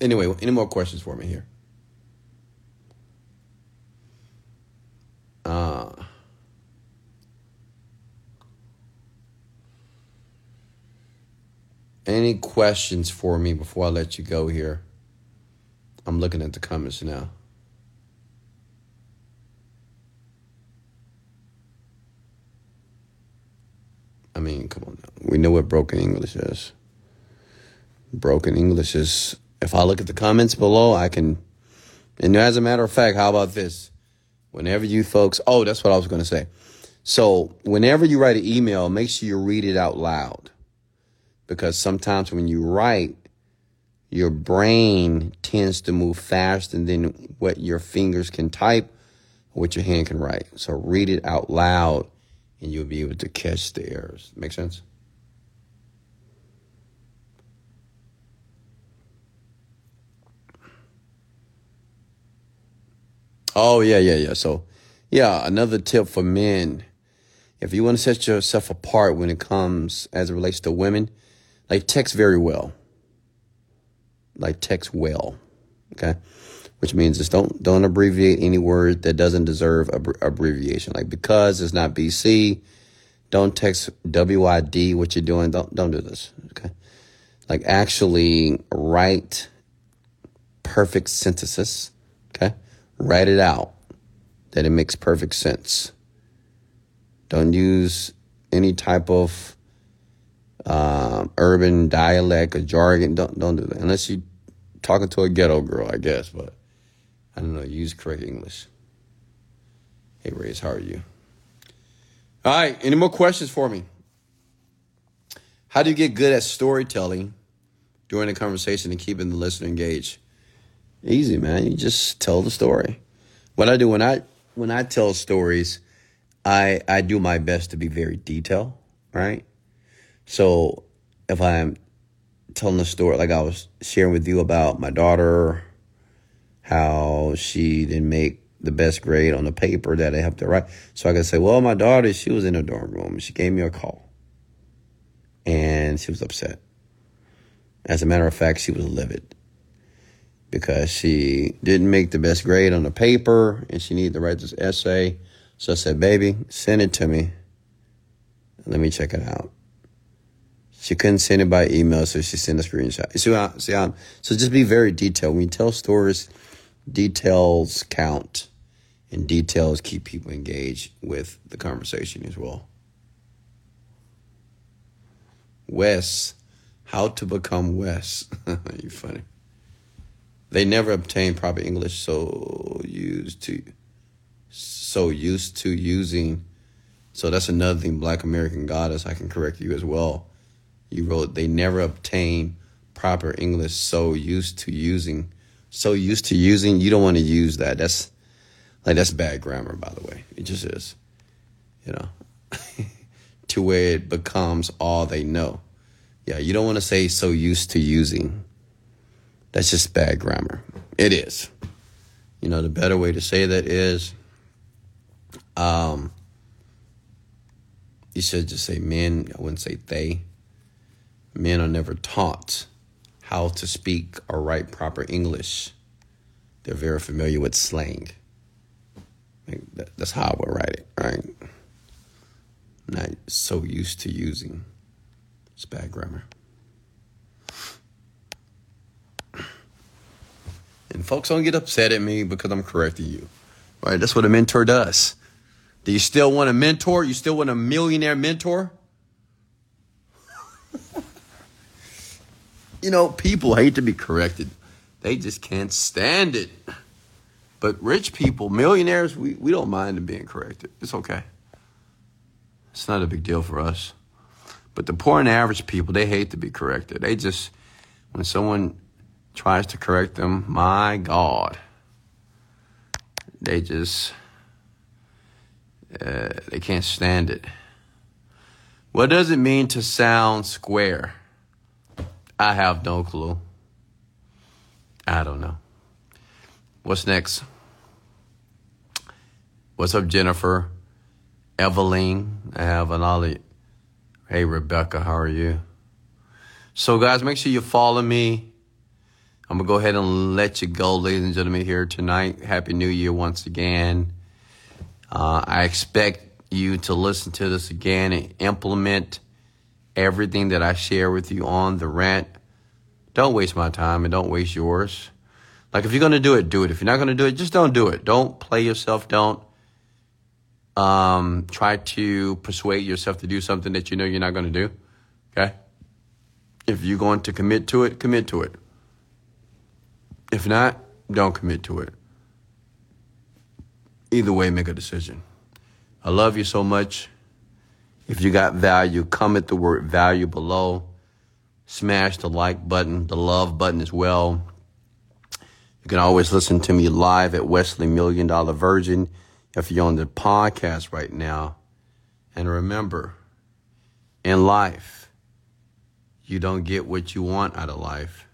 [SPEAKER 2] Anyway, any more questions for me here? Uh, any questions for me before I let you go here? I'm looking at the comments now. I mean, come on now. We know what broken English is. Broken English is, if I look at the comments below, I can, and as a matter of fact, how about this? Whenever you folks, oh, that's what I was going to say. So, whenever you write an email, make sure you read it out loud. Because sometimes when you write, your brain tends to move faster than what your fingers can type, what your hand can write. So, read it out loud and you'll be able to catch the errors. Make sense? Oh, yeah, yeah, yeah. So, yeah, another tip for men. If you want to set yourself apart when it comes as it relates to women, like text very well. Like text well. Okay? Which means just don't don't abbreviate any word that doesn't deserve ab- abbreviation. Like because it's not BC, don't text WID what you're doing. Don't don't do this. Okay? Like actually write perfect sentences. Okay? Write it out that it makes perfect sense. Don't use any type of um, urban dialect or jargon. Don't don't do that unless you're talking to a ghetto girl, I guess. But I don't know. Use correct English. Hey, Reyes, how are you? All right. Any more questions for me? How do you get good at storytelling during a conversation and keeping the listener engaged? Easy, man. You just tell the story. What I do when I when I tell stories, I I do my best to be very detailed, right? So if I'm telling a story, like I was sharing with you about my daughter, how she didn't make the best grade on the paper that I have to write. So I can say, well, my daughter, she was in a dorm room. She gave me a call and she was upset. As a matter of fact, she was livid because she didn't make the best grade on the paper and she needed to write this essay. So I said, baby, send it to me. Let me check it out. She couldn't send it by email, so she sent a screenshot. See how, see how, so just be very detailed. When you tell stories, details count and details keep people engaged with the conversation as well. Wes, how to become Wes. you funny. They never obtain proper English, so used to so used to using. So that's another thing, Black American Goddess. I can correct you as well. You wrote they never obtain proper English, so used to using, so used to using. You don't want to use that. That's like that's bad grammar, by the way. It just is. You know, to where it becomes all they know. Yeah, you don't want to say so used to using. That's just bad grammar. It is. You know, the better way to say that is um you should just say men, I wouldn't say they. Men are never taught how to speak or write proper English. They're very familiar with slang. That's how I would write it, right? not so used to using. It's bad grammar. And folks don't get upset at me because I'm correcting you. Right? That's what a mentor does. Do you still want a mentor? You still want a millionaire mentor? you know, people hate to be corrected. They just can't stand it. But rich people, millionaires, we, we don't mind them being corrected. It's okay. It's not a big deal for us. But the poor and average people, they hate to be corrected. They just, when someone tries to correct them, my God, they just,
[SPEAKER 1] Uh, they can't stand it. What does it mean to sound square? I have no clue. I don't know. What's next? What's up, Jennifer? Eveline? I have an ollie. Hey, Rebecca, how are you? So, guys, make sure you follow me. I'm going to go ahead and let you go, ladies and gentlemen, here tonight. Happy New Year once again. Uh, I expect you to listen to this again and implement everything that I share with you on the rant. Don't waste my time and don't waste yours. Like if you're going to do it, do it. If you're not going to do it, just don't do it. Don't play yourself. Don't um, try to persuade yourself to do something that you know you're not going to do. Okay? If you're going to commit to it, commit to it. If not, don't commit to it. Either way, make a decision. I love you so much. If you got value, comment the word value below. Smash the like button, the love button as well. You can always listen to me live at Wesley Million Dollar Virgin if you're on the podcast right now. And remember, in life, you don't get what you want out of life.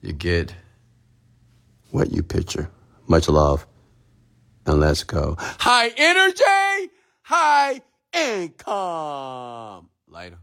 [SPEAKER 1] You get what you picture. Much love. And let's go. High energy, high income. Later.